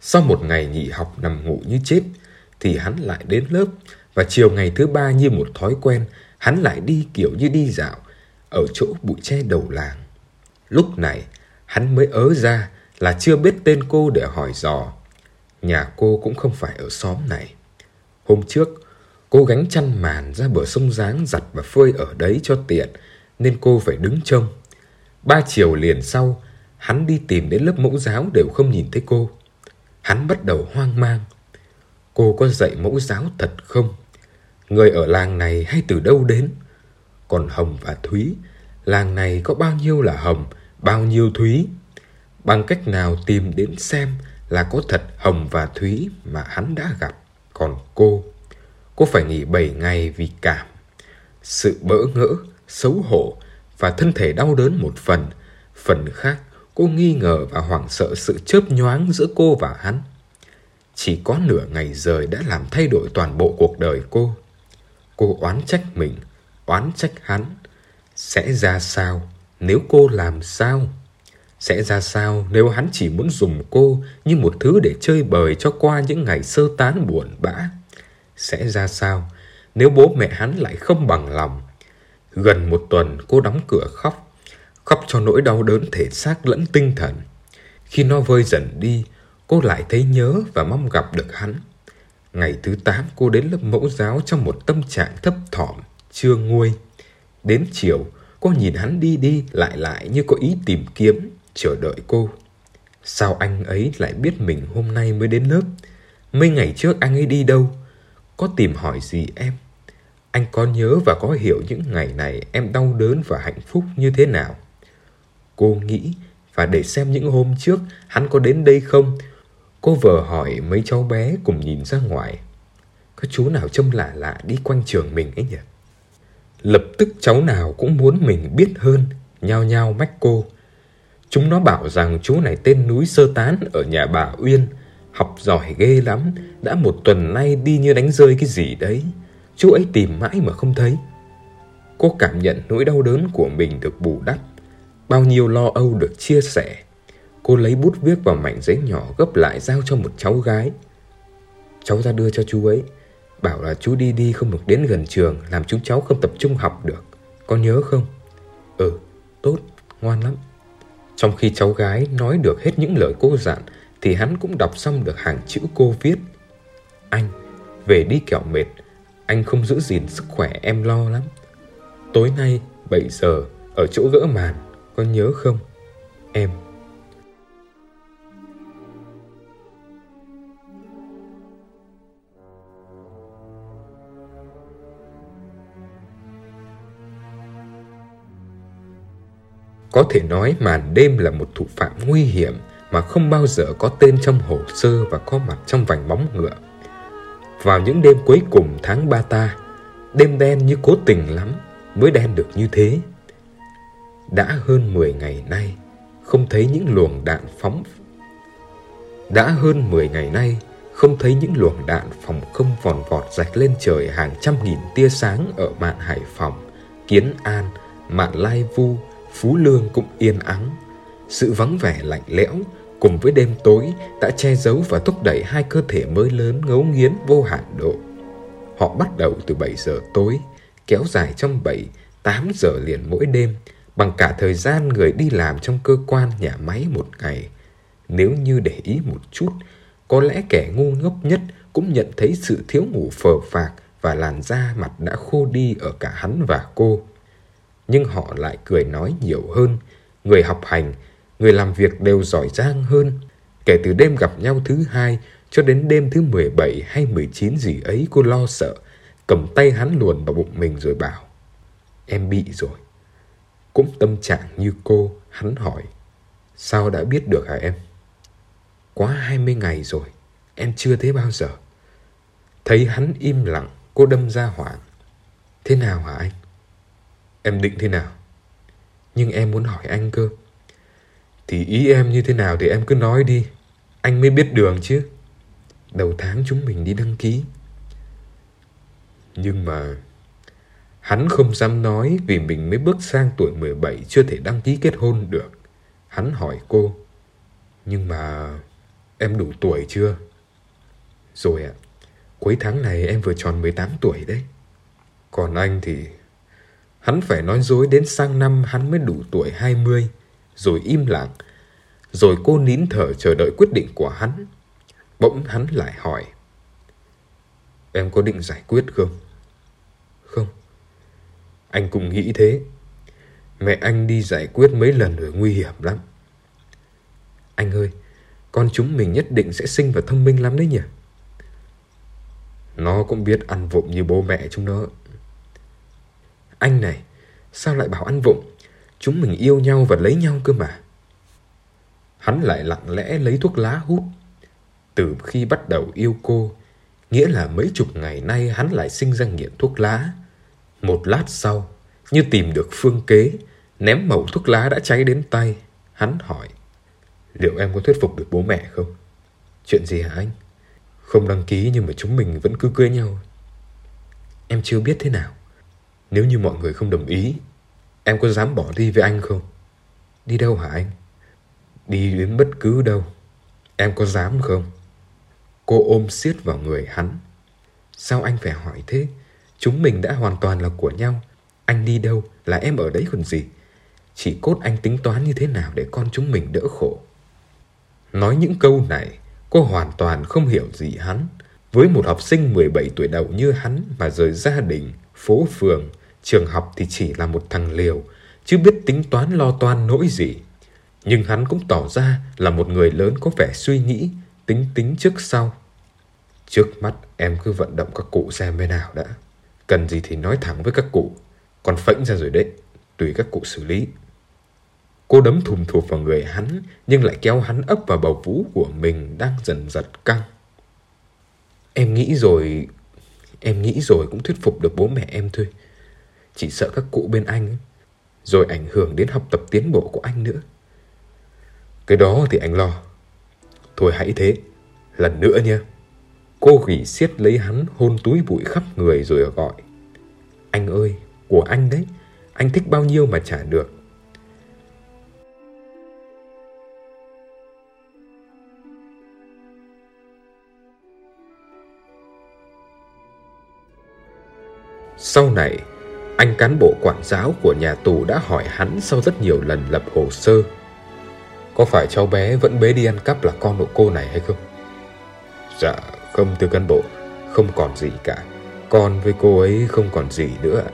Sau một ngày nghỉ học nằm ngủ như chết, thì hắn lại đến lớp và chiều ngày thứ ba như một thói quen, hắn lại đi kiểu như đi dạo ở chỗ bụi tre đầu làng. Lúc này, hắn mới ớ ra là chưa biết tên cô để hỏi dò Nhà cô cũng không phải ở xóm này. Hôm trước, cô gánh chăn màn ra bờ sông Giáng giặt và phơi ở đấy cho tiện, nên cô phải đứng trông. Ba chiều liền sau, hắn đi tìm đến lớp mẫu giáo đều không nhìn thấy cô. Hắn bắt đầu hoang mang. Cô có dạy mẫu giáo thật không? Người ở làng này hay từ đâu đến? Còn Hồng và Thúy, làng này có bao nhiêu là Hồng, bao nhiêu Thúy? Bằng cách nào tìm đến xem là có thật Hồng và Thúy mà hắn đã gặp. Còn cô, cô phải nghỉ 7 ngày vì cảm. Sự bỡ ngỡ, xấu hổ và thân thể đau đớn một phần. Phần khác, cô nghi ngờ và hoảng sợ sự chớp nhoáng giữa cô và hắn. Chỉ có nửa ngày rời đã làm thay đổi toàn bộ cuộc đời cô. Cô oán trách mình, oán trách hắn. Sẽ ra sao nếu cô làm sao? Sẽ ra sao nếu hắn chỉ muốn dùng cô như một thứ để chơi bời cho qua những ngày sơ tán buồn bã? Sẽ ra sao nếu bố mẹ hắn lại không bằng lòng? Gần một tuần cô đóng cửa khóc, khóc cho nỗi đau đớn thể xác lẫn tinh thần. Khi nó vơi dần đi, cô lại thấy nhớ và mong gặp được hắn. Ngày thứ 8 cô đến lớp mẫu giáo trong một tâm trạng thấp thỏm, chưa nguôi. Đến chiều, cô nhìn hắn đi đi lại lại như có ý tìm kiếm chờ đợi cô. Sao anh ấy lại biết mình hôm nay mới đến lớp? Mấy ngày trước anh ấy đi đâu? Có tìm hỏi gì em? Anh có nhớ và có hiểu những ngày này em đau đớn và hạnh phúc như thế nào? Cô nghĩ và để xem những hôm trước hắn có đến đây không. Cô vừa hỏi mấy cháu bé cùng nhìn ra ngoài. Có chú nào trông lạ lạ đi quanh trường mình ấy nhỉ? Lập tức cháu nào cũng muốn mình biết hơn, nhao nhao mách cô. Chúng nó bảo rằng chú này tên núi sơ tán ở nhà bà Uyên, học giỏi ghê lắm, đã một tuần nay đi như đánh rơi cái gì đấy. Chú ấy tìm mãi mà không thấy. Cô cảm nhận nỗi đau đớn của mình được bù đắp, bao nhiêu lo âu được chia sẻ. Cô lấy bút viết vào mảnh giấy nhỏ gấp lại giao cho một cháu gái. Cháu ra đưa cho chú ấy, bảo là chú đi đi không được đến gần trường, làm chúng cháu không tập trung học được. Con nhớ không? Ừ, tốt, ngoan lắm. Trong khi cháu gái nói được hết những lời cô dặn, thì hắn cũng đọc xong được hàng chữ cô viết. Anh, về đi kẻo mệt, anh không giữ gìn sức khỏe em lo lắm. Tối nay 7 giờ ở chỗ gỡ màn, con nhớ không? Em. Có thể nói màn đêm là một thủ phạm nguy hiểm mà không bao giờ có tên trong hồ sơ và có mặt trong vành móng ngựa. Vào những đêm cuối cùng tháng ba ta, đêm đen như cố tình lắm mới đen được như thế. Đã hơn 10 ngày nay, không thấy những luồng đạn phóng. Đã hơn 10 ngày nay, không thấy những luồng đạn phòng không vòn vọt rạch lên trời hàng trăm nghìn tia sáng ở mạn Hải Phòng, Kiến An, mạn Lai Vu, Phú Lương cũng yên ắng. Sự vắng vẻ lạnh lẽo cùng với đêm tối đã che giấu và thúc đẩy hai cơ thể mới lớn ngấu nghiến vô hạn độ. Họ bắt đầu từ 7 giờ tối, kéo dài trong 7, 8 giờ liền mỗi đêm, bằng cả thời gian người đi làm trong cơ quan nhà máy một ngày. Nếu như để ý một chút, có lẽ kẻ ngu ngốc nhất cũng nhận thấy sự thiếu ngủ phờ phạc và làn da mặt đã khô đi ở cả hắn và cô. Nhưng họ lại cười nói nhiều hơn, người học hành người làm việc đều giỏi giang hơn. Kể từ đêm gặp nhau thứ hai cho đến đêm thứ 17 hay 19 gì ấy cô lo sợ, cầm tay hắn luồn vào bụng mình rồi bảo Em bị rồi. Cũng tâm trạng như cô, hắn hỏi Sao đã biết được hả em? Quá 20 ngày rồi, em chưa thấy bao giờ. Thấy hắn im lặng, cô đâm ra hoảng. Thế nào hả anh? Em định thế nào? Nhưng em muốn hỏi anh cơ. Thì ý em như thế nào thì em cứ nói đi Anh mới biết đường chứ Đầu tháng chúng mình đi đăng ký Nhưng mà Hắn không dám nói vì mình mới bước sang tuổi 17 chưa thể đăng ký kết hôn được. Hắn hỏi cô, nhưng mà em đủ tuổi chưa? Rồi ạ, cuối tháng này em vừa tròn 18 tuổi đấy. Còn anh thì... Hắn phải nói dối đến sang năm hắn mới đủ tuổi 20 rồi im lặng. Rồi cô nín thở chờ đợi quyết định của hắn. Bỗng hắn lại hỏi. Em có định giải quyết không? Không. Anh cũng nghĩ thế. Mẹ anh đi giải quyết mấy lần rồi nguy hiểm lắm. Anh ơi, con chúng mình nhất định sẽ sinh và thông minh lắm đấy nhỉ? Nó cũng biết ăn vụng như bố mẹ chúng nó. Anh này, sao lại bảo ăn vụng? Chúng mình yêu nhau và lấy nhau cơ mà. Hắn lại lặng lẽ lấy thuốc lá hút. Từ khi bắt đầu yêu cô, nghĩa là mấy chục ngày nay hắn lại sinh ra nghiện thuốc lá. Một lát sau, như tìm được phương kế, ném mẩu thuốc lá đã cháy đến tay. Hắn hỏi, liệu em có thuyết phục được bố mẹ không? Chuyện gì hả anh? Không đăng ký nhưng mà chúng mình vẫn cứ cưới nhau. Em chưa biết thế nào. Nếu như mọi người không đồng ý Em có dám bỏ đi với anh không? Đi đâu hả anh? Đi đến bất cứ đâu. Em có dám không? Cô ôm siết vào người hắn. Sao anh phải hỏi thế? Chúng mình đã hoàn toàn là của nhau. Anh đi đâu là em ở đấy còn gì? Chỉ cốt anh tính toán như thế nào để con chúng mình đỡ khổ. Nói những câu này, cô hoàn toàn không hiểu gì hắn. Với một học sinh 17 tuổi đầu như hắn mà rời gia đình, phố phường, Trường học thì chỉ là một thằng liều, chứ biết tính toán lo toan nỗi gì. Nhưng hắn cũng tỏ ra là một người lớn có vẻ suy nghĩ, tính tính trước sau. Trước mắt em cứ vận động các cụ xem bên nào đã. Cần gì thì nói thẳng với các cụ. Còn phẫnh ra rồi đấy, tùy các cụ xử lý. Cô đấm thùm thụp vào người hắn, nhưng lại kéo hắn ấp vào bầu vú của mình đang dần giật căng. Em nghĩ rồi, em nghĩ rồi cũng thuyết phục được bố mẹ em thôi. Chỉ sợ các cụ bên anh ấy, rồi ảnh hưởng đến học tập tiến bộ của anh nữa. Cái đó thì anh lo. Thôi hãy thế, lần nữa nha. Cô gỉ xiết lấy hắn hôn túi bụi khắp người rồi gọi. Anh ơi, của anh đấy, anh thích bao nhiêu mà trả được. Sau này, anh cán bộ quản giáo của nhà tù đã hỏi hắn sau rất nhiều lần lập hồ sơ. Có phải cháu bé vẫn bế đi ăn cắp là con của cô này hay không? Dạ, không thưa cán bộ, không còn gì cả. Con với cô ấy không còn gì nữa ạ.